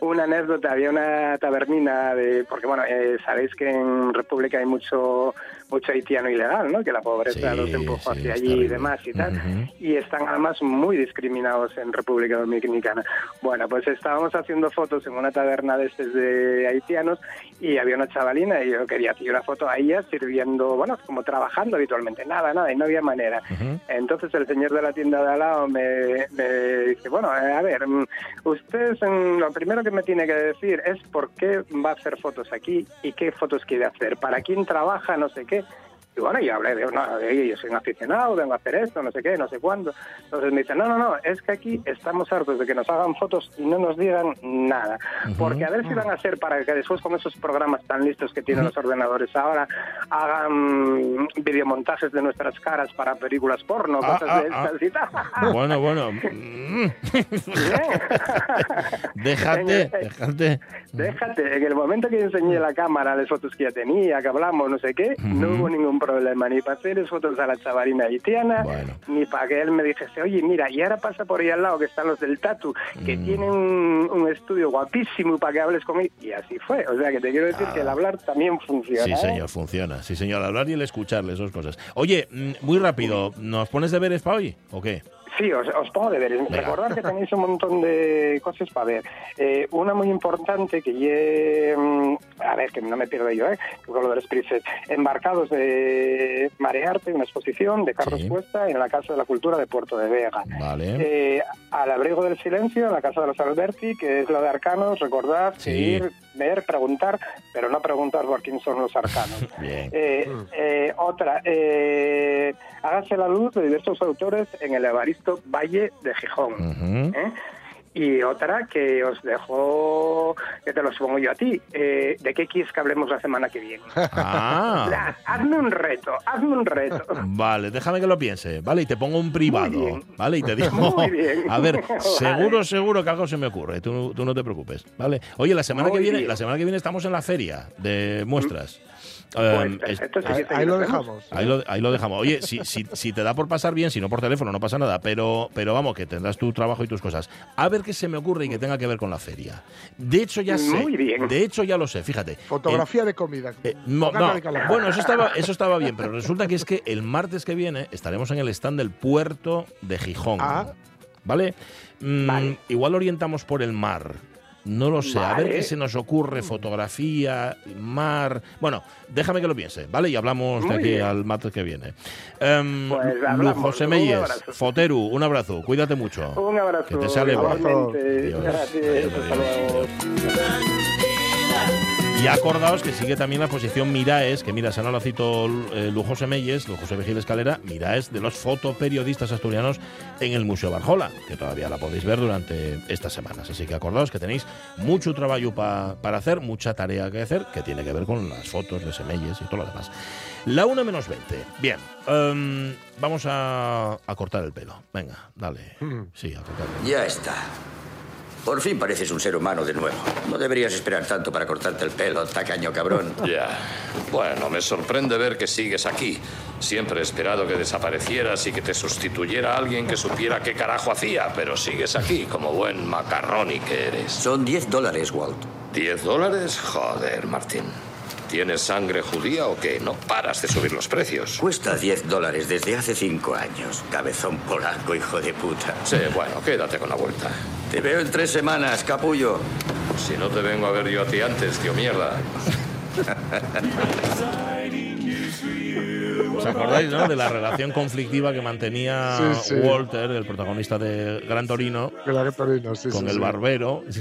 una anécdota, había una tabernina de, porque bueno, eh, sabéis que en República hay mucho mucho haitiano ilegal, ¿no? Que la pobreza Sí, los empujó sí, hacia allí y demás y tal. Y están además muy discriminados en República Dominicana. Bueno, pues estábamos haciendo fotos en una taberna de estos de haitianos y había una chavalina y yo quería hacer una foto a ella sirviendo, bueno, como trabajando habitualmente. Nada, nada, y no había manera. Entonces el señor de la tienda de al lado me, me dice, bueno, eh, a ver, mm, usted lo primero que me tiene que decir es por qué va a hacer fotos aquí y qué fotos quiere hacer, para quién trabaja, no sé qué. que Y bueno, yo hablé de, no, de oye, yo soy un aficionado, vengo a hacer esto, no sé qué, no sé cuándo. Entonces me dice, no, no, no, es que aquí estamos hartos de que nos hagan fotos y no nos digan nada. Porque a ver si van a ser para que después con esos programas tan listos que tienen los ordenadores ahora, hagan videomontajes de nuestras caras para películas porno, Ah, cosas ah, de ah. estas y tal. Bueno, bueno. Déjate, déjate. Déjate, en el momento que yo enseñé la cámara, las fotos que ya tenía, que hablamos, no sé qué, no hubo ningún problema, ni para hacerles fotos a la chavalina haitiana, Bueno. ni para que él me dijese, oye, mira, y ahora pasa por ahí al lado que están los del Tatu, que Mm. tienen un, un estudio guapísimo para que hables con él, y así fue. O sea, que te quiero decir Ah. que el hablar también funciona. Sí, ¿eh? señor, funciona. Sí, señor, hablar y el escucharle, esas cosas. Oye, mm, muy rápido, ¿nos pones deberes para hoy o qué? Sí, os, os pongo deberes. Venga. Recordad que tenéis un montón de cosas para ver. Eh, una muy importante que ye, mm, a ver, que no me pierdo yo, ¿eh? con lo de los prises. Embarcados de Marearte, una exposición de Carlos Sí. Cuesta en la Casa de la Cultura de Puerto de Vega. Vale. Eh, al abrigo del silencio, en la Casa de los Alberti, que es la de Arcanos, recordad, Sí. seguir, ver, preguntar, pero no preguntar por quién son los arcanos. Bien. Eh, otra, hágase la luz de diversos autores en el Evaristo Valle de Gijón. ¿eh? Y otra que os dejo, que te lo supongo yo a ti, eh, ¿de qué quieres que hablemos la semana que viene? Ah. Hazme un reto, hazme un reto. Vale, déjame que lo piense, ¿vale? Y te pongo un privado. ¿vale? Y te digo, Muy bien. a ver, Vale. seguro, seguro que algo se me ocurre, tú, tú no te preocupes, ¿vale? Oye, la semana Muy que viene, bien. la semana que viene estamos en la feria de muestras. Eh, es- perfecto, sí Ahí, lo dejamos. Ahí lo, ahí lo dejamos. Oye, si, si, si te da por pasar bien, si no por teléfono, no pasa nada, pero, pero vamos, que tendrás tu trabajo y tus cosas. A ver qué se me ocurre y que tenga que ver con la feria. De hecho, ya sé. Muy bien. De hecho, ya lo sé, fíjate. Fotografía de comida. Eh, no, de. Bueno, eso estaba, eso estaba bien, pero resulta que es que el martes que viene estaremos en el stand del puerto de Gijón. Ah. ¿Vale? Mm, Vale. Igual orientamos por el mar. No lo sé. A ver qué se nos ocurre. Fotografía, mar. Bueno, déjame que lo piense, ¿vale? Y hablamos de aquí bien. al martes que viene. Pues hablamos. José Meyes. Foteru, un abrazo. Cuídate mucho. Un abrazo. Que te. Adiós. Gracias. Adiós, adiós. Y acordaos que sigue también la exposición Miraes, que mira, se no lo cito eh, Lujose Lujose Vigil Escalera, Miraes de los fotoperiodistas asturianos en el Museo Barjola, que todavía la podéis ver durante estas semanas. Así que acordaos que tenéis mucho trabajo pa- para hacer, mucha tarea que hacer, que tiene que ver con las fotos de Semelles y todo lo demás. La 1 menos 20. Bien, em, vamos a, a cortar el pelo. Venga, dale. Sí, a cortar el pelo. Ya está. Por fin pareces un ser humano de nuevo. No deberías esperar tanto para cortarte el pelo, tacaño cabrón. Ya. Bueno, me sorprende ver que sigues aquí. Siempre he esperado que desaparecieras y que te sustituyera alguien que supiera qué carajo hacía, pero sigues aquí como buen macarroni que eres. Son 10 dólares, Walt. ¿10 dólares? Joder, Martín. ¿Tienes sangre judía o qué? No paras de subir los precios. Cuesta 10 dólares desde hace 5 años. Cabezón polaco, hijo de puta. Sí, bueno, quédate con la vuelta. Te veo en tres semanas, capullo. Si no te vengo a ver yo a ti antes, tío mierda. ¿Os acordáis, no? De la relación conflictiva que mantenía Sí, sí. Walter, el protagonista de Gran Torino, Gran Torino, sí, con sí, el sí. barbero.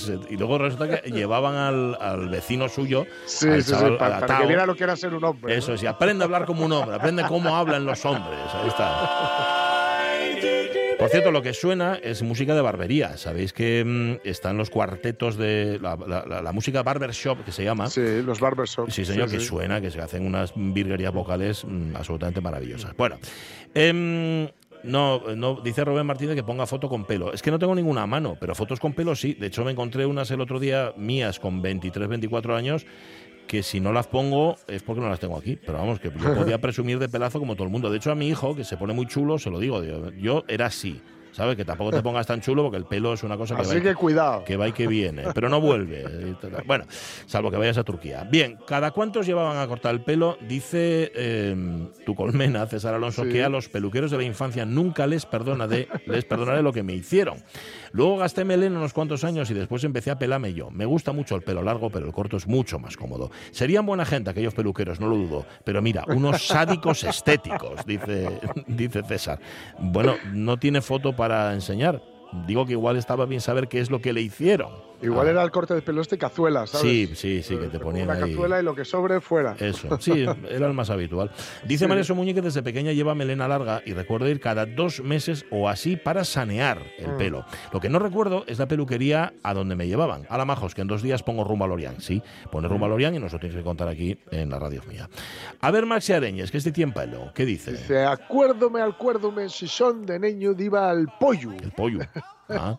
Sí. Y luego resulta que llevaban al, al vecino suyo, Sí, al sí, sí, chaval, para, que viera lo que era ser un hombre. Eso es, y aprende a hablar como un hombre, aprende cómo hablan los hombres. Ahí está. Por cierto, lo que suena es música de barbería. Sabéis que mm, están los cuartetos de la, la- la- la música barbershop, que se llama. Sí, los barbershops. Sí, señor, sí, que sí. suena, que se hacen unas virguerías vocales mm, absolutamente maravillosas. Bueno, em, no, no, dice Rubén Martínez que ponga foto con pelo. Es que no tengo ninguna mano, pero fotos con pelo sí. De hecho, me encontré unas el otro día mías con 23, 24 años que si no las pongo es porque no las tengo aquí. Pero vamos, que yo podía presumir de pelazo como todo el mundo. De hecho, a mi hijo, que se pone muy chulo, se lo digo. digo, Yo era así. ¿Sabes? Que tampoco te pongas tan chulo porque el pelo es una cosa que va Así y- que cuidado. que va y que viene, pero no vuelve. Bueno, salvo que vayas a Turquía. Bien, ¿cada cuántos llevaban a cortar el pelo? Dice eh, tu colmena, César Alonso, Sí. que a los peluqueros de la infancia nunca les, perdona de, les perdonaré lo que me hicieron. Luego gasté melena unos cuantos años y después empecé a pelarme yo. Me gusta mucho el pelo largo, pero el corto es mucho más cómodo. Serían buena gente aquellos peluqueros, no lo dudo. Pero mira, unos sádicos estéticos, dice, dice César. Bueno, no tiene foto para enseñar. Digo que igual estaba bien saber qué es lo que le hicieron. Igual Ah. era el corte de pelo este cazuela, ¿sabes? Sí, sí, sí, que te ponían Una ahí. cazuela y lo que sobre fuera. Eso, sí, era el más habitual. Dice Sí. María Somuñe que desde pequeña lleva melena larga y recuerda ir cada dos meses o así para sanear el Mm. pelo. Lo que no recuerdo es la peluquería a donde me llevaban. A la majos, que en dos días pongo rumbo a Lorian. Sí, pone rumbo a Mm. Lorian y nos lo tienes que contar aquí en la radio mía. A ver, Maxi Areñez, que este tiempo pelo, ¿qué dice? Dice, acuérdome, acuérdome, si son de niño iba al pollo. El pollo. Ah,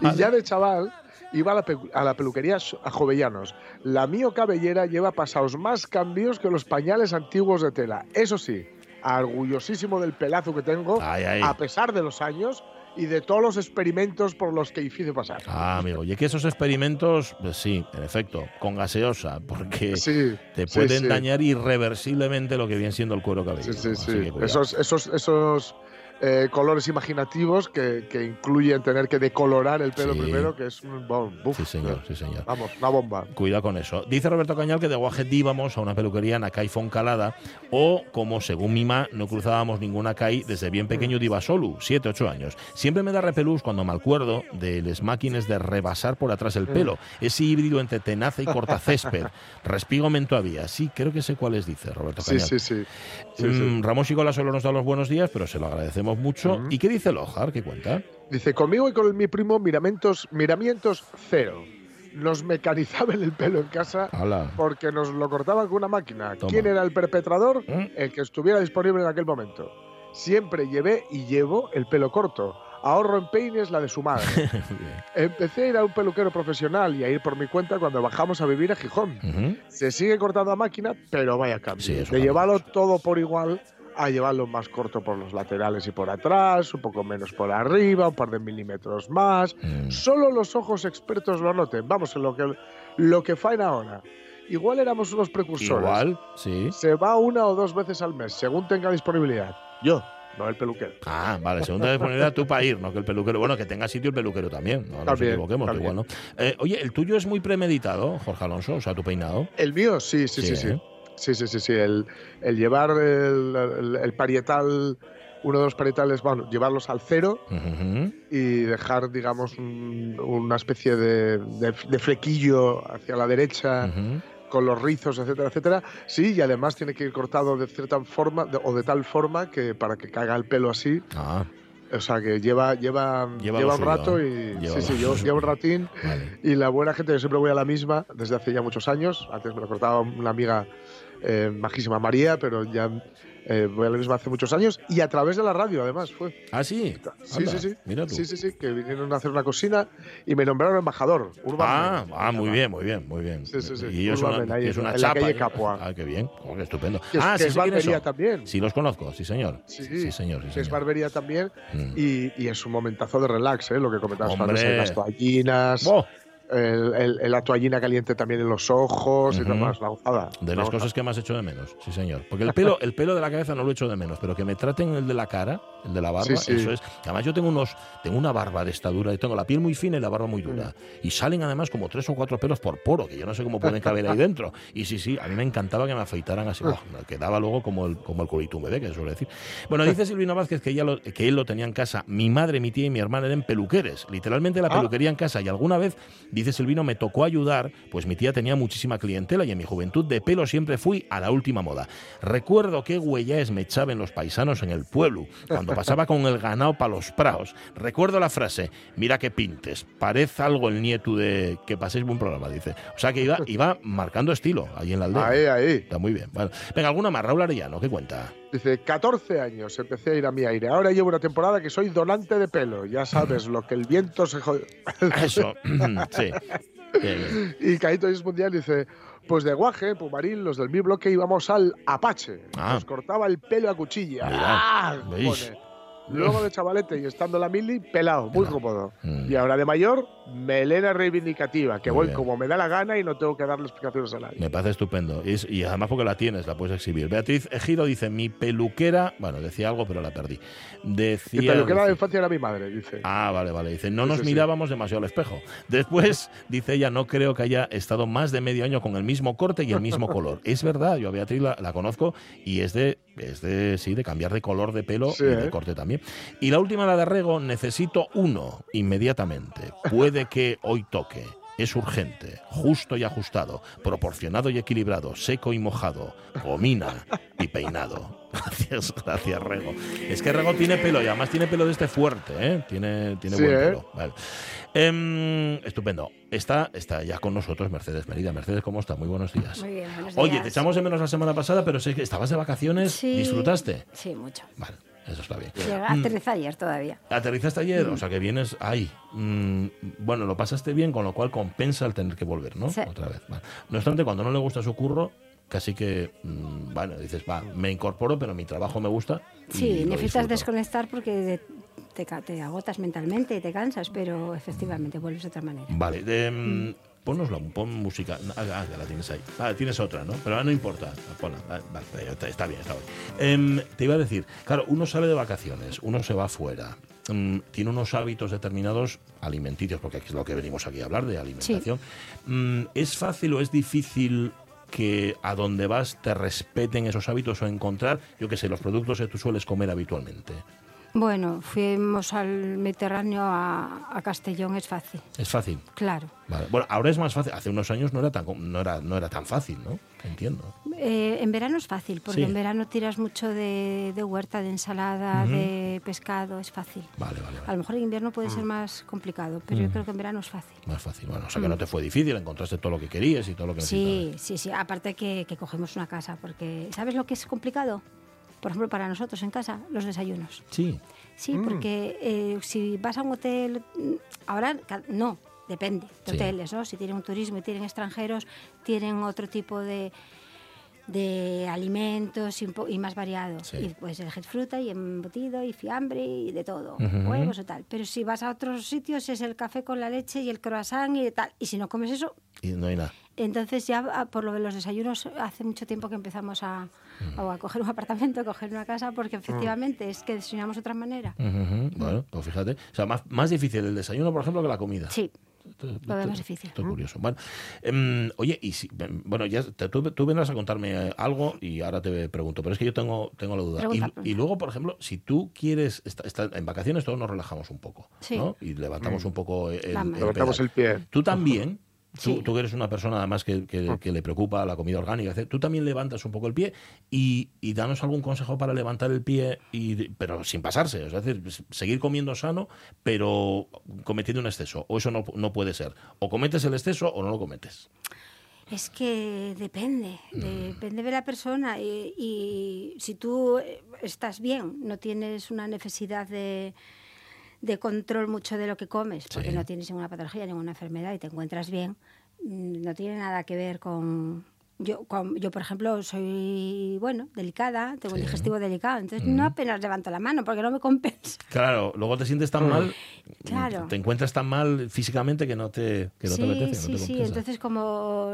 Y ya de chaval iba a la, a la peluquería a Jovellanos. La mío cabellera lleva pasados más cambios que los pañales antiguos de tela. Eso sí, orgullosísimo del pelazo que tengo, Ay, ay. a pesar de los años y de todos los experimentos por los que hice pasar. Ah, amigo, y es que esos experimentos, pues sí, en efecto, con gaseosa, porque Sí, te sí, pueden sí. dañar irreversiblemente lo que viene siendo el cuero cabelludo. Sí, sí, sí. Esos, esos, esos eh, colores imaginativos que, que incluyen tener que decolorar el pelo Sí. primero, que es un bom, buf, Sí, señor, sí, señor. Vamos, una bomba. Cuidado con eso. Dice Roberto Cañal que de Guajet íbamos a una peluquería en Acay Foncalada o, como según Mima, no cruzábamos ninguna Acay desde bien pequeño de solo, 7, 8 años. Siempre me da repelús cuando me acuerdo de las máquinas de rebasar por atrás el pelo. Ese híbrido entre tenaza y cortacésped. Respigo todavía. Sí, creo que sé cuáles dice Roberto Sí, Cañal. sí, sí. Sí, Mm, sí. Ramón Chicola solo nos da los buenos días, pero se lo agradecemos mucho. ¿Y qué dice Lojar? ¿Qué cuenta? Dice, conmigo y con mi primo miramientos, miramientos cero. Nos mecanizaban el pelo en casa porque nos lo cortaban con una máquina. Toma. ¿Quién era el perpetrador? ¿Mm? El que estuviera disponible en aquel momento. Siempre llevé y llevo el pelo corto. Ahorro en peines la de su madre. Empecé a ir a un peluquero profesional y a ir por mi cuenta cuando bajamos a vivir a Gijón. Se sigue cortando a máquina, pero vaya cambio. Sí, de llevarlo todo por igual a llevarlo más corto por los laterales y por atrás, un poco menos por arriba, un par de milímetros más. Mm. Solo los ojos expertos lo noten. Vamos, en lo que, lo que faen ahora. Igual éramos unos precursores. Igual, sí. Se va una o dos veces al mes, según tenga disponibilidad. Yo, no el peluquero. Ah, vale, segunda disponibilidad tú para ir, no que el peluquero. Bueno, que tenga sitio el peluquero también, no nos También, equivoquemos, que también. igual no. Eh, oye, ¿el tuyo es muy premeditado, Jorge Alonso? O sea, tu peinado. El mío, sí, sí, sí, Sí, sí. ¿eh? Sí, sí, sí, sí. El, el llevar el, el- el parietal, uno de los parietales, bueno, llevarlos al cero y dejar, digamos, un- una especie de, de- de flequillo hacia la derecha con los rizos, etcétera, etcétera. Sí, y además tiene que ir cortado de cierta forma de- o de tal forma que para que caiga el pelo así. Ah, O sea, que lleva, lleva, Lleva lleva, un rato ¿eh? y. Lleva sí, sí, yo suyo. llevo un ratín. vale. Y la buena gente, yo siempre voy a la misma desde hace ya muchos años. Antes me lo cortaba una amiga eh, majísima María, pero ya eh, voy a la misma hace muchos años. Y a través de la radio, además, fue. Ah, sí. Sí, Anda, sí, sí. Mira tú. Sí, sí, sí, que vinieron a hacer una cocina y me nombraron embajador. Urban Ah, ah, muy bien, muy bien, muy bien. Sí, sí, sí. Y Urban una, ahí es una en la chapa. calle ¿eh? Capua. Ah, qué bien. Oh, qué estupendo. Que es, ah, que sí, es barbería también. Sí, los conozco, sí, señor. Sí, sí señor. Sí, que es señor. barbería también. Mm. Y, y es un momentazo de relax, ¿eh? lo que comentabas antes, las toallinas, ¡Oh! El- el- el- la toallina caliente también en los ojos y demás, la gozada. De la las cosas que más hecho de menos, sí señor. Porque el pelo, el pelo de la cabeza no lo echo de menos, pero que me traten el de la cara, el de la barba, Sí, sí. eso es. Además yo tengo unos, tengo una barba de estadura, y tengo la piel muy fina y la barba muy dura. Y salen además como tres o cuatro pelos por poro, que yo no sé cómo pueden caber ahí dentro. Y sí, sí, a mí me encantaba que me afeitaran así, me quedaba luego como el, como el culito un bebé, que se suele decir. Bueno, dice Silvino Vázquez que, ella lo- que él lo tenía en casa. Mi madre, mi tía y mi hermana eran peluqueres, literalmente la Ah. peluquería en casa. Y alguna vez, dice Silvino, me tocó ayudar, pues mi tía tenía muchísima clientela y en mi juventud de pelo siempre fui a la última moda. Recuerdo qué huellas me echaban los paisanos en el pueblo, cuando pasaba con el ganado para los praos. Recuerdo la frase, mira que pintes, parece algo el nieto de que paséis buen programa, dice. O sea que iba, iba marcando estilo ahí en la aldea. Ahí, ahí. Está muy bien. Bueno, venga, alguna más, Raúl Arellano, ¿qué cuenta? Dice, 14 años empecé a ir a mi aire. Ahora llevo una temporada que soy donante de pelo. Ya sabes, lo que el viento se jode. Eso, sí. Y Caíto es Mundial dice, pues de Guaje, Pumarín, los del mi bloque íbamos al Apache. Ah. Nos cortaba el pelo a cuchilla. ¡Ah! Luego de chavalete y estando la mili, pelado, muy cómodo. Mm. Y ahora de mayor, melena reivindicativa, que Muy voy bien. como me da la gana y no tengo que darle explicaciones a nadie. Me parece estupendo. Y, además porque la tienes, la puedes exhibir. Beatriz Ejido dice, mi peluquera, bueno, decía algo, pero la perdí. Decía, Mi peluquera de infancia era mi madre, dice. Ah, vale, vale. Dice, no nos sí. mirábamos demasiado al espejo. Después, dice ella, no creo que haya estado más de medio año con el mismo corte y el mismo color. Es verdad, yo a Beatriz la, la conozco y es de, es de, sí, de cambiar de color de pelo Sí, y de ¿eh? corte también. Y la última, la de Rego, necesito uno inmediatamente. Puede que hoy toque. Es urgente, justo y ajustado, proporcionado y equilibrado, seco y mojado, gomina y peinado. Gracias, gracias, Rego. Es que Rego tiene pelo y además tiene pelo de este fuerte, ¿eh? Tiene, tiene Sí, buen ¿eh? pelo. Vale. Em, estupendo. Está, está ya con nosotros Mercedes Merida. Mercedes, ¿cómo está? Muy buenos días. Muy bien, buenos Oye, días. te echamos de menos la semana pasada, pero sé que estabas de vacaciones. Sí. ¿Disfrutaste? Sí, mucho. Vale, eso está bien. Llega a aterrizar ayer todavía. Aterrizaste ayer, Mm. o sea que vienes ahí. Mm, bueno, lo pasaste bien, con lo cual compensa el tener que volver, ¿no? Sí. Otra vez. vale. No obstante, cuando no le gusta su curro, casi que, mm, bueno, dices, va, me incorporo, pero mi trabajo me gusta. Sí, necesitas desconectar porque de- te, te agotas mentalmente y te cansas, pero efectivamente vuelves de otra manera. Vale, de, mm, Pónosla, pon música. Ah, ah, ya la tienes ahí. Ah, tienes otra, ¿no? Pero ah, no importa. Ponla. Ah, vale, está, bien, está bien. Em, te iba a decir, claro, uno sale de vacaciones, uno se va afuera, mm, tiene unos hábitos determinados alimenticios, porque es lo que venimos aquí a hablar de alimentación. Mm, ¿Es fácil o es difícil que a donde vas te respeten esos hábitos o encontrar, yo qué sé, los productos que tú sueles comer habitualmente? Bueno, fuimos al Mediterráneo a, a Castellón, es fácil, Es fácil. claro. Vale. Bueno, ahora es más fácil. Hace unos años no era tan, no era, no era tan fácil, ¿no? Entiendo. Eh, en verano es fácil, porque Sí. en verano tiras mucho de, de huerta, de ensalada, de pescado, es fácil. Vale, vale, vale. A lo mejor en invierno puede ser más complicado, pero yo Mm. creo que en verano es fácil. Más fácil. Bueno, o sea que no te fue difícil, encontraste todo lo que querías y todo lo que necesitabas. Sí, sí, sí. Aparte que, que cogemos una casa, porque ¿sabes lo que es complicado? Por ejemplo, para nosotros en casa, los desayunos. Sí. Sí, Mm. porque eh, si vas a un hotel, mm, ahora no, depende de Sí. hoteles, ¿no? Si tienen un turismo y tienen extranjeros, tienen otro tipo de, de alimentos y, más variados. Sí. Y puedes elegir fruta y embutido y fiambre y de todo, huevos y tal. Pero si vas a otros sitios es el café con la leche y el croissant y tal. Y si no comes eso, Y no hay nada. Entonces ya ah, por lo de los desayunos hace mucho tiempo que empezamos a, Mm. a coger un apartamento, a coger una casa, porque efectivamente es que desayunamos de otra manera. Bueno, pues fíjate. O sea, más, más difícil el desayuno, por ejemplo, que la comida. Sí, lo veo esto- más difícil. Esto es curioso. Bueno, em, oye, y si, em, bueno, ya te- tú, tú vendrás a contarme eh, algo y ahora te pregunto, pero es que yo tengo, tengo la duda. Pregunta, y, pregunta. y luego, por ejemplo, si tú quieres, esta- esta- en vacaciones todos nos relajamos un poco, Sí. ¿no? Y levantamos Mm. un poco el, el. Levantamos el pie. Tú también, Sí. tú que eres una persona además que, que- que le preocupa la comida orgánica, tú también levantas un poco el pie y, y danos algún consejo para levantar el pie, y, pero sin pasarse, es decir, seguir comiendo sano, pero cometiendo un exceso, o eso no, no puede ser, o cometes el exceso o no lo cometes. Es que depende, Mm. depende de la persona. Y, y si tú eh, estás bien, no tienes una necesidad de, de control mucho de lo que comes, porque Sí. no tienes ninguna patología, ninguna enfermedad y te encuentras bien, mm, no tiene nada que ver con Yo, cuan- yo, por ejemplo, soy, bueno, delicada, tengo un digestivo delicado, entonces Mm. no apenas levanto la mano porque no me compensa. Claro, luego te sientes tan mal, Claro. te encuentras tan mal físicamente que no te, que no te sí, apetece, sí, no te sí. Entonces, como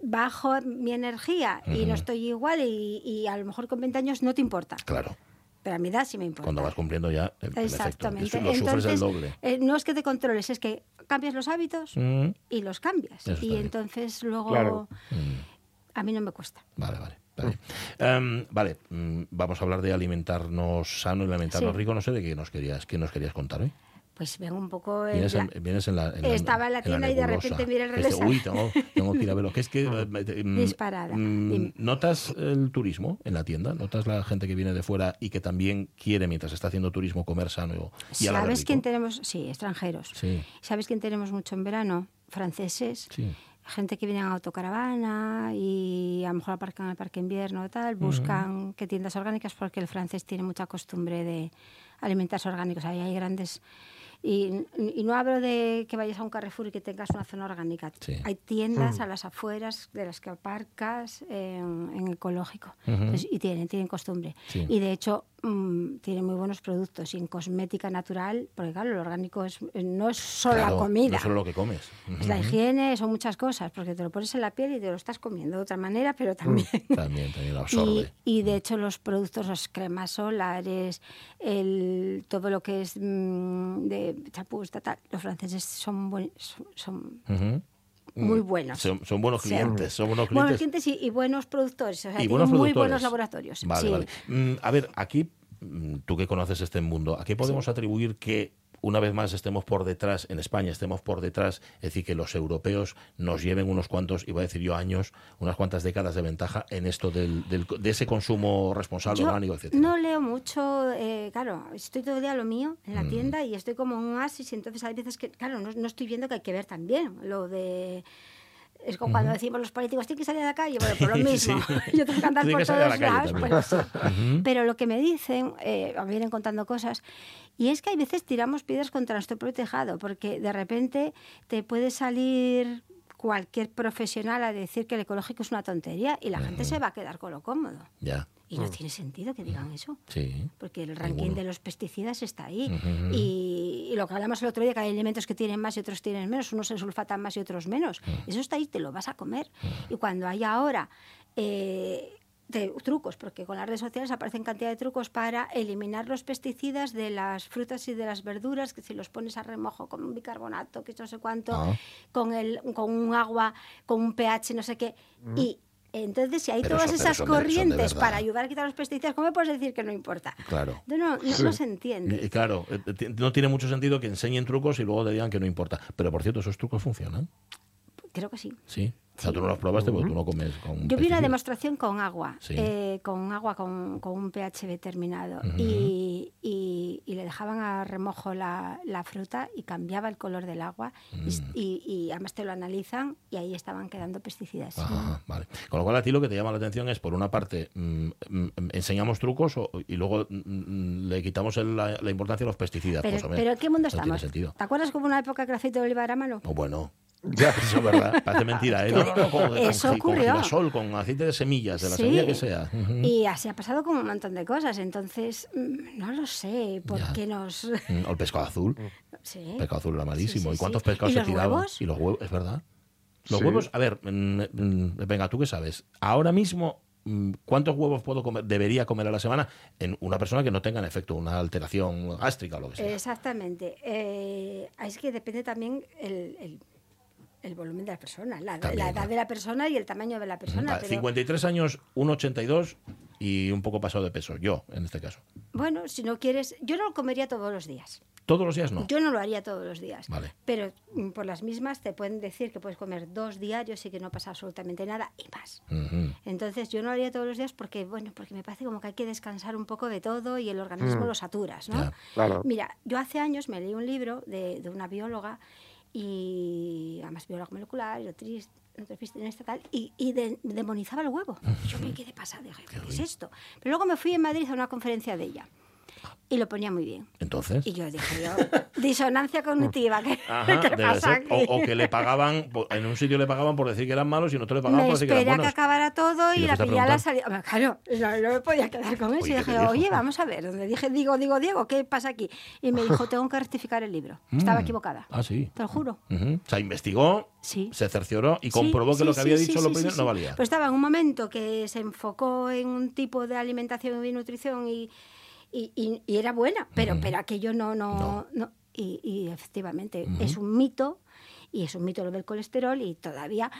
bajo mi energía y no estoy igual y, y a lo mejor con 20 años no te importa. Claro, Pero a mi edad sí me importa. cuando vas cumpliendo ya el, el efecto. Exactamente. Eso lo sufres el Entonces, doble. eh, no es que te controles, es que cambias los hábitos Mm, y los cambias. Eso Y bien. entonces luego Claro. a mí no me cuesta. Vale, vale. Vale, Em, vale, mm, vamos a hablar de alimentarnos sano y alimentarnos Sí. rico. No sé de qué nos querías, qué nos querías contar hoy. Pues vengo un poco... en Vienes en, plan- vienes en la, en la- Estaba en la tienda y de repente miré el Este, reloj. Uy, tengo, tengo que ir a verlo. Que es que, eh, mm, Disparada. mm. ¿Notas el turismo en la tienda? ¿Notas la gente que viene de fuera y que también quiere, mientras está haciendo turismo, comer sano y ¿Sabes quién tenemos? Sí, extranjeros. Sí, ¿Sabes quién tenemos mucho en verano? Franceses. sí. Gente que viene en autocaravana y a lo mejor aparcan en el parque invierno y tal, buscan qué tiendas orgánicas porque el francés tiene mucha costumbre de alimentarse orgánicos. Ahí hay grandes... Y, y no hablo de que vayas a un Carrefour y que tengas una zona orgánica. Sí. Hay tiendas a las afueras de las que aparcas en, en ecológico. Entonces, y tienen, tienen costumbre. Sí. Y de hecho mm, tienen muy buenos productos. Y en cosmética natural, porque claro, lo orgánico es, eh, no es solo Claro, la comida. No solo lo que comes. Es la higiene, son muchas cosas, porque te lo pones en la piel y te lo estás comiendo de otra manera, pero también. También, también lo Y, absorbe. y de hecho los productos, las cremas solares, el, todo lo que es mm, de chapús, ta, ta, los franceses son, buen- son, son Ujú. muy Mm, buenos. Son, son buenos Sí. clientes, son buenos buenos clientes. clientes y, y buenos productores, o sea, y buenos muy productores. buenos laboratorios. Vale, sí. vale. Mm, a ver, aquí, mm, tú que conoces este mundo, ¿a qué podemos atribuir que una vez más estemos por detrás, en España estemos por detrás, es decir, que los europeos nos lleven unos cuantos, iba a decir yo años, unas cuantas décadas de ventaja en esto del, del- de ese consumo responsable, Yo orgánico, etcétera? no leo mucho, eh, claro, estoy todo el día lo mío en Mm. la tienda y estoy como un oasis y entonces hay veces que, claro, no, no estoy viendo que hay que ver también lo de... Es como cuando decimos los políticos tienen que salir a la calle, bueno, por lo Sí. mismo. Yo tengo que andar por que todos la lados. pues sí. Pero lo que me dicen, eh, me vienen contando cosas, y es que hay veces tiramos piedras contra nuestro propio tejado, porque de repente te puede salir cualquier profesional a decir que el ecológico es una tontería y la gente se va a quedar con lo cómodo. Ya, Y no tiene sentido que digan eso. sí. Porque el ranking Ninguno. de los pesticidas está ahí. Y, y lo que hablamos el otro día, que hay elementos que tienen más y otros tienen menos, unos se sulfatan más y otros menos. Eso está ahí, te lo vas a comer. Y cuando hay ahora eh, de- trucos, porque con las redes sociales aparecen cantidad de trucos para eliminar los pesticidas de las frutas y de las verduras, que si los pones a remojo con un bicarbonato, que no sé cuánto, Ah. con, el, con un agua, con un pH, no sé qué. Y entonces, si hay Pero todas eso- esas corrientes para ayudar a quitar los pesticidas, ¿cómo me puedes decir que no importa? Claro. No, no, no, no se entiende. Y- claro, eh, ti- no tiene mucho sentido que enseñen trucos y luego te digan que no importa. Pero por cierto, esos trucos funcionan, Creo que sí. ¿sí? O sea, tú no los probaste porque tú no comes con Yo vi una demostración con agua, Sí. eh, con agua con, con un pH determinado y, y- y le dejaban a remojo la, la fruta y cambiaba el color del agua y Mm. y, y además te lo analizan y ahí estaban quedando pesticidas. Ajá, vale. Con lo cual a ti lo que te llama la atención es, por una parte, mm, mm, enseñamos trucos o- y luego mm, le quitamos el- la, la importancia a los pesticidas. Pero, Pues, pero ¿en qué mundo no estamos? ¿Te acuerdas como una época que el aceite de oliva era malo? O bueno, eso es verdad, parece mentira. ¿eh? No, no, no, con, Eso con, gi- con ocurrió. girasol, con aceite de semillas, de la Sí. semilla que sea. Y así ha pasado con un montón de cosas. Entonces, mm, no lo sé por Ya. qué nos... Mm, O el pescado azul. Sí. El pescado azul era malísimo. Sí, sí, ¿Y cuántos sí. pescados ¿Y se tiraban? huevos? Y los huevos, es verdad. Los Sí. huevos, a ver, mm, mm, venga, tú qué sabes. Ahora mismo, mm, ¿cuántos huevos puedo comer, debería comer a la semana en una persona que no tenga en efecto una alteración gástrica o lo que sea? Exactamente. Eh, es que depende también el, el- el volumen de la persona, la, También, la edad ¿no? de la persona y el tamaño de la persona. Vale, pero, 53 años, 1,82 y un poco pasado de peso. Yo, en este caso. bueno, si no quieres, yo no lo comería todos los días. Todos los días no. Yo no lo haría todos los días. Vale. Pero mm, por las mismas te pueden decir que puedes comer dos diarios y que no pasa absolutamente nada y más. Entonces yo no lo haría todos los días porque, bueno, porque me parece como que hay que descansar un poco de todo y el organismo lo saturas, ¿no? Claro. Mira, yo hace años me leí un libro de, de una bióloga y además bióloga molecular nutricionista tal y, y de- demonizaba el huevo. Yo me quedé pasada, dije, ¿qué es esto? Pero luego me fui en Madrid a una conferencia de ella. Y lo ponía muy bien. Entonces. Y yo dije, yo, disonancia cognitiva, ¿qué, Ajá, qué pasa ser. O, aquí? o que le pagaban, po- en un sitio le pagaban por decir que eran malos y en otro le pagaban me por decir que eran a que buenos. acabara todo Y y, la fuiste a pillé a la salida. Hombre, Claro, no, no me podía quedar con eso. Oye, y ¿qué te dije, oye, vamos a ver. Donde dije, digo, digo, Diego, ¿qué pasa aquí? Y me dijo, tengo que rectificar el libro. Estaba Mm. equivocada. Ah, sí. Te lo juro. Ujú. O sea, investigó, Sí. se cercioró y Sí, comprobó que sí, lo que sí, había sí, dicho sí, lo sí, primero sí. no valía. Pues estaba en un momento que se enfocó en un tipo de alimentación y nutrición y, y, y- y era buena, pero, pero aquello no, no, no. Y, y efectivamente es un mito. Y es un mito lo del colesterol y todavía,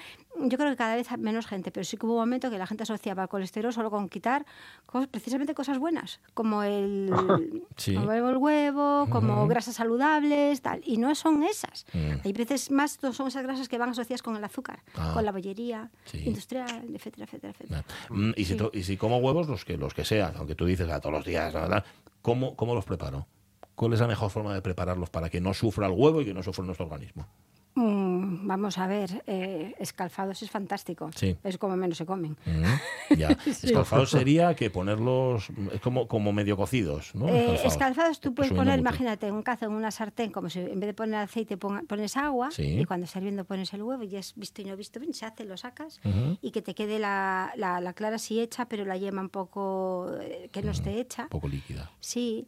yo creo que cada vez menos gente, pero sí que hubo un momento que la gente asociaba el colesterol solo con quitar cos- precisamente cosas buenas, como el, Sí. como el huevo, como grasas saludables, tal. Y no son esas. Mm. Hay veces más son esas grasas que van asociadas con el azúcar, Ah. con la bollería Sí. industrial, etcétera, etcétera, etcétera. Mm, y, si to- y si como huevos, los que, los que sean, aunque tú dices a todos los días, verdad, ¿cómo, ¿cómo los preparo? ¿Cuál es la mejor forma de prepararlos para que no sufra el huevo y que no sufra nuestro organismo? Mm, vamos a ver, eh, escalfados es fantástico. Sí. Es como menos se comen. Mm, ya. Escalfados sería que ponerlos es como, como medio cocidos, ¿no? Eh, Escalfados. escalfados tú puedes poner, mucho. imagínate, un cazo en una sartén, como si en vez de poner aceite ponga- pones agua Sí. y cuando está hirviendo pones el huevo y es visto y no visto bien, se hace, lo sacas y que te quede la, la- la clara así hecha, pero la yema un poco eh, que no esté hecha. Un poco líquida. Sí.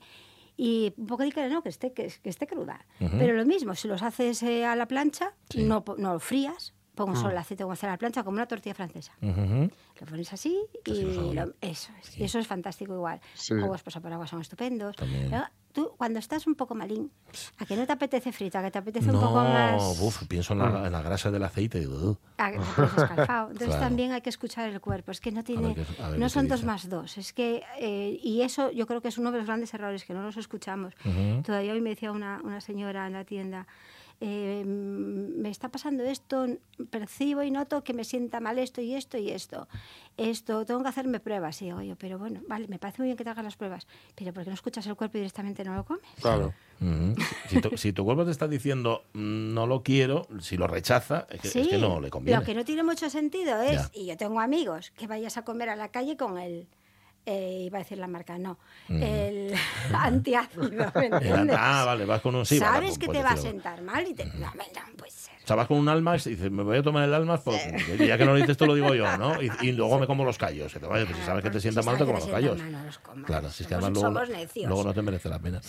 Y un poco de no, que esté, que, que esté cruda. Pero lo mismo, si los haces eh, a la plancha, Sí. no, no lo frías, pon solo el aceite como hacer a la plancha, como una tortilla francesa. Lo pones así y lo- eso es. Y eso es fantástico igual. Sí. Huevos agua son estupendos. También. Tú, cuando estás un poco malín, a que no te apetece frita, a que te apetece un poco No, más... uf, pienso en la, en la grasa del aceite. y digo, "Ugh". a escalfado. Entonces Claro. también hay que escuchar el cuerpo. Es que no tiene, qué- a ver no son dos más dos. Es que eh, y eso yo creo que es uno de los grandes errores que no los escuchamos. Ujú. Todavía hoy me decía una, una señora en la tienda. Eh, me está pasando esto, percibo y noto que me sienta mal esto y esto y esto. Esto, tengo que hacerme pruebas. Y digo, yo, pero bueno, vale, me parece muy bien que te hagas las pruebas, pero ¿por qué no escuchas el cuerpo y directamente no lo comes? Claro. Si, tu, si tu cuerpo te está diciendo "Mm, no lo quiero, si lo rechaza, es que, es que no le conviene. Lo que no tiene mucho sentido es, Ya. y yo tengo amigos, que vayas a comer a la calle con el, eh, iba a decir la marca, no, Mm. el antiácido, ¿me Era- entiendes? ah, vale, vas con un sí. Sabes pues que te va a sentar mal y te... No, hombre, no puede vas con un almas y dices, me voy a tomar el almas, pues, ya que no lo dices, te lo digo yo, ¿no? Y, y luego me como los callos. Y te vaya, pues si sabes que te Si sienta mal, te como los callos. no. Claro, si es que además luego, no- luego no te merece la pena.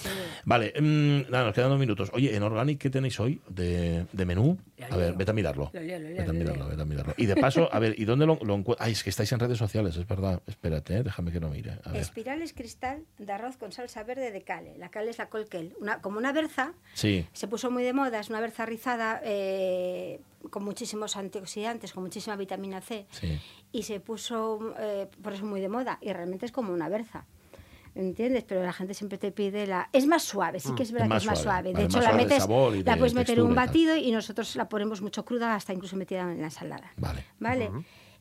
Vale, mm, nada, nos quedan dos minutos. Oye, en Organic, ¿qué tenéis hoy de, de menú? A ver, vete a mirarlo. Vete a lo mirarlo, vete a mirarlo. Y de paso, a ver, ¿y dónde lo, lo encuentras? Ay, es que estáis en redes sociales, es verdad. Espérate, eh, déjame que lo mire. A ver. Espirales cristal de arroz con salsa verde de cale. La cale es la colquel, una, como una berza. Sí, Se puso muy de moda, es una berza rizada eh, con muchísimos antioxidantes, con muchísima vitamina C. sí. y se puso eh, por eso muy de moda y realmente es como una berza. ¿Entiendes? Pero la gente siempre te pide la... Es más suave, sí que es verdad Mm. más que es más suave. suave. De hecho, la de metes, la de puedes meter en un batido y nosotros la ponemos mucho cruda, hasta incluso metida en la ensalada. Vale. ¿Vale?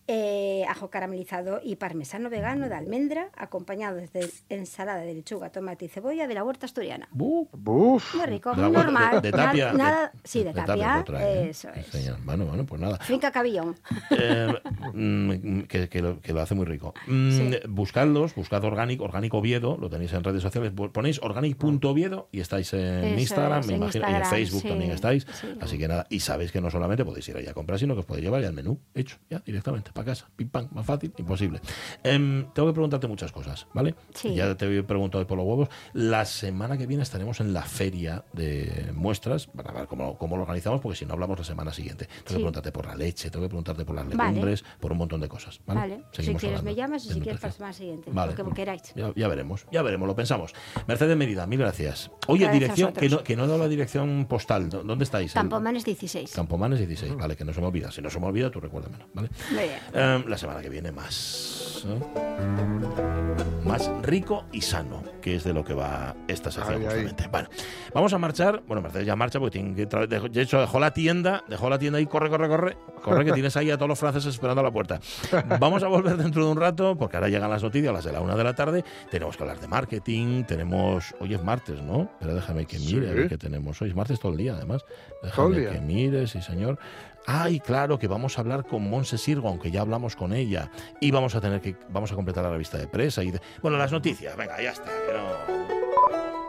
Eh, ajo caramelizado y parmesano vegano de almendra, acompañado de ensalada de lechuga, tomate y cebolla de la huerta asturiana. Bu, Buf. Muy rico, muy normal. de, de Nada- tapia. nada- de- sí, de, de tapia. trae, ¿eh? eso es. señor. Bueno, bueno, pues nada. Finca Cabillón. Eh, mm, que, que lo, que lo hace muy rico. Mm, Sí. Buscadlos, buscad Organic, Organic Oviedo, lo tenéis en redes sociales. Ponéis organic.oviedo y estáis en Eso Instagram, es, me en imagino, y en Facebook sí, también estáis. sí. Así que nada, y sabéis que no solamente podéis ir ahí a comprar, sino que os podéis llevar ya el menú hecho, ya directamente, para casa. Pim pam, más fácil, imposible. Em, tengo que preguntarte muchas cosas, ¿vale? Sí. Ya te he preguntado por los huevos. La semana que viene estaremos en la feria de muestras para ver cómo, cómo lo organizamos, porque si no hablamos la semana siguiente. Tengo que preguntarte por la leche, tengo que preguntarte por las Vale. legumbres, por un montón de cosas. Vale, Vale. Si quieres me llamas y si quieres para la semana siguiente. Vale. Lo que queráis. Ya, ya veremos, ya veremos, lo pensamos. Mercedes Merida, mil gracias. Oye, Gracias dirección, que no, que no he dado la dirección postal. ¿Dó- ¿Dónde estáis? Campomanes 16. Campomanes 16, vale, que no se me olvida. Si no se me olvida, tú recuérdamelo, ¿vale? Muy bien. Em, la semana que viene más. ¿eh? Más rico y sano, que es de lo que va esta sección Ay, ay. justamente. Bueno, vamos a marchar. Bueno, Mercedes ya marcha porque tiene que de hecho dejó la tienda, dejó la tienda ahí, corre, corre, corre, corre, que tienes ahí a todos los franceses esperando a la puerta. Vamos a volver dentro de un rato, porque ahora llegan las noticias, las de la una de la tarde. Tenemos que hablar de marketing, tenemos. Hoy es martes, ¿no? Pero déjame que mire a Sí. ver qué tenemos hoy. Es martes todo el día, además. Todo Déjame el día. que mire, sí, señor. Ay, claro, que vamos a hablar con Monse Sirgo, aunque ya hablamos con ella. Y vamos a tener que. Vamos a completar la revista de presa y Bueno, las noticias, venga, ya está. no-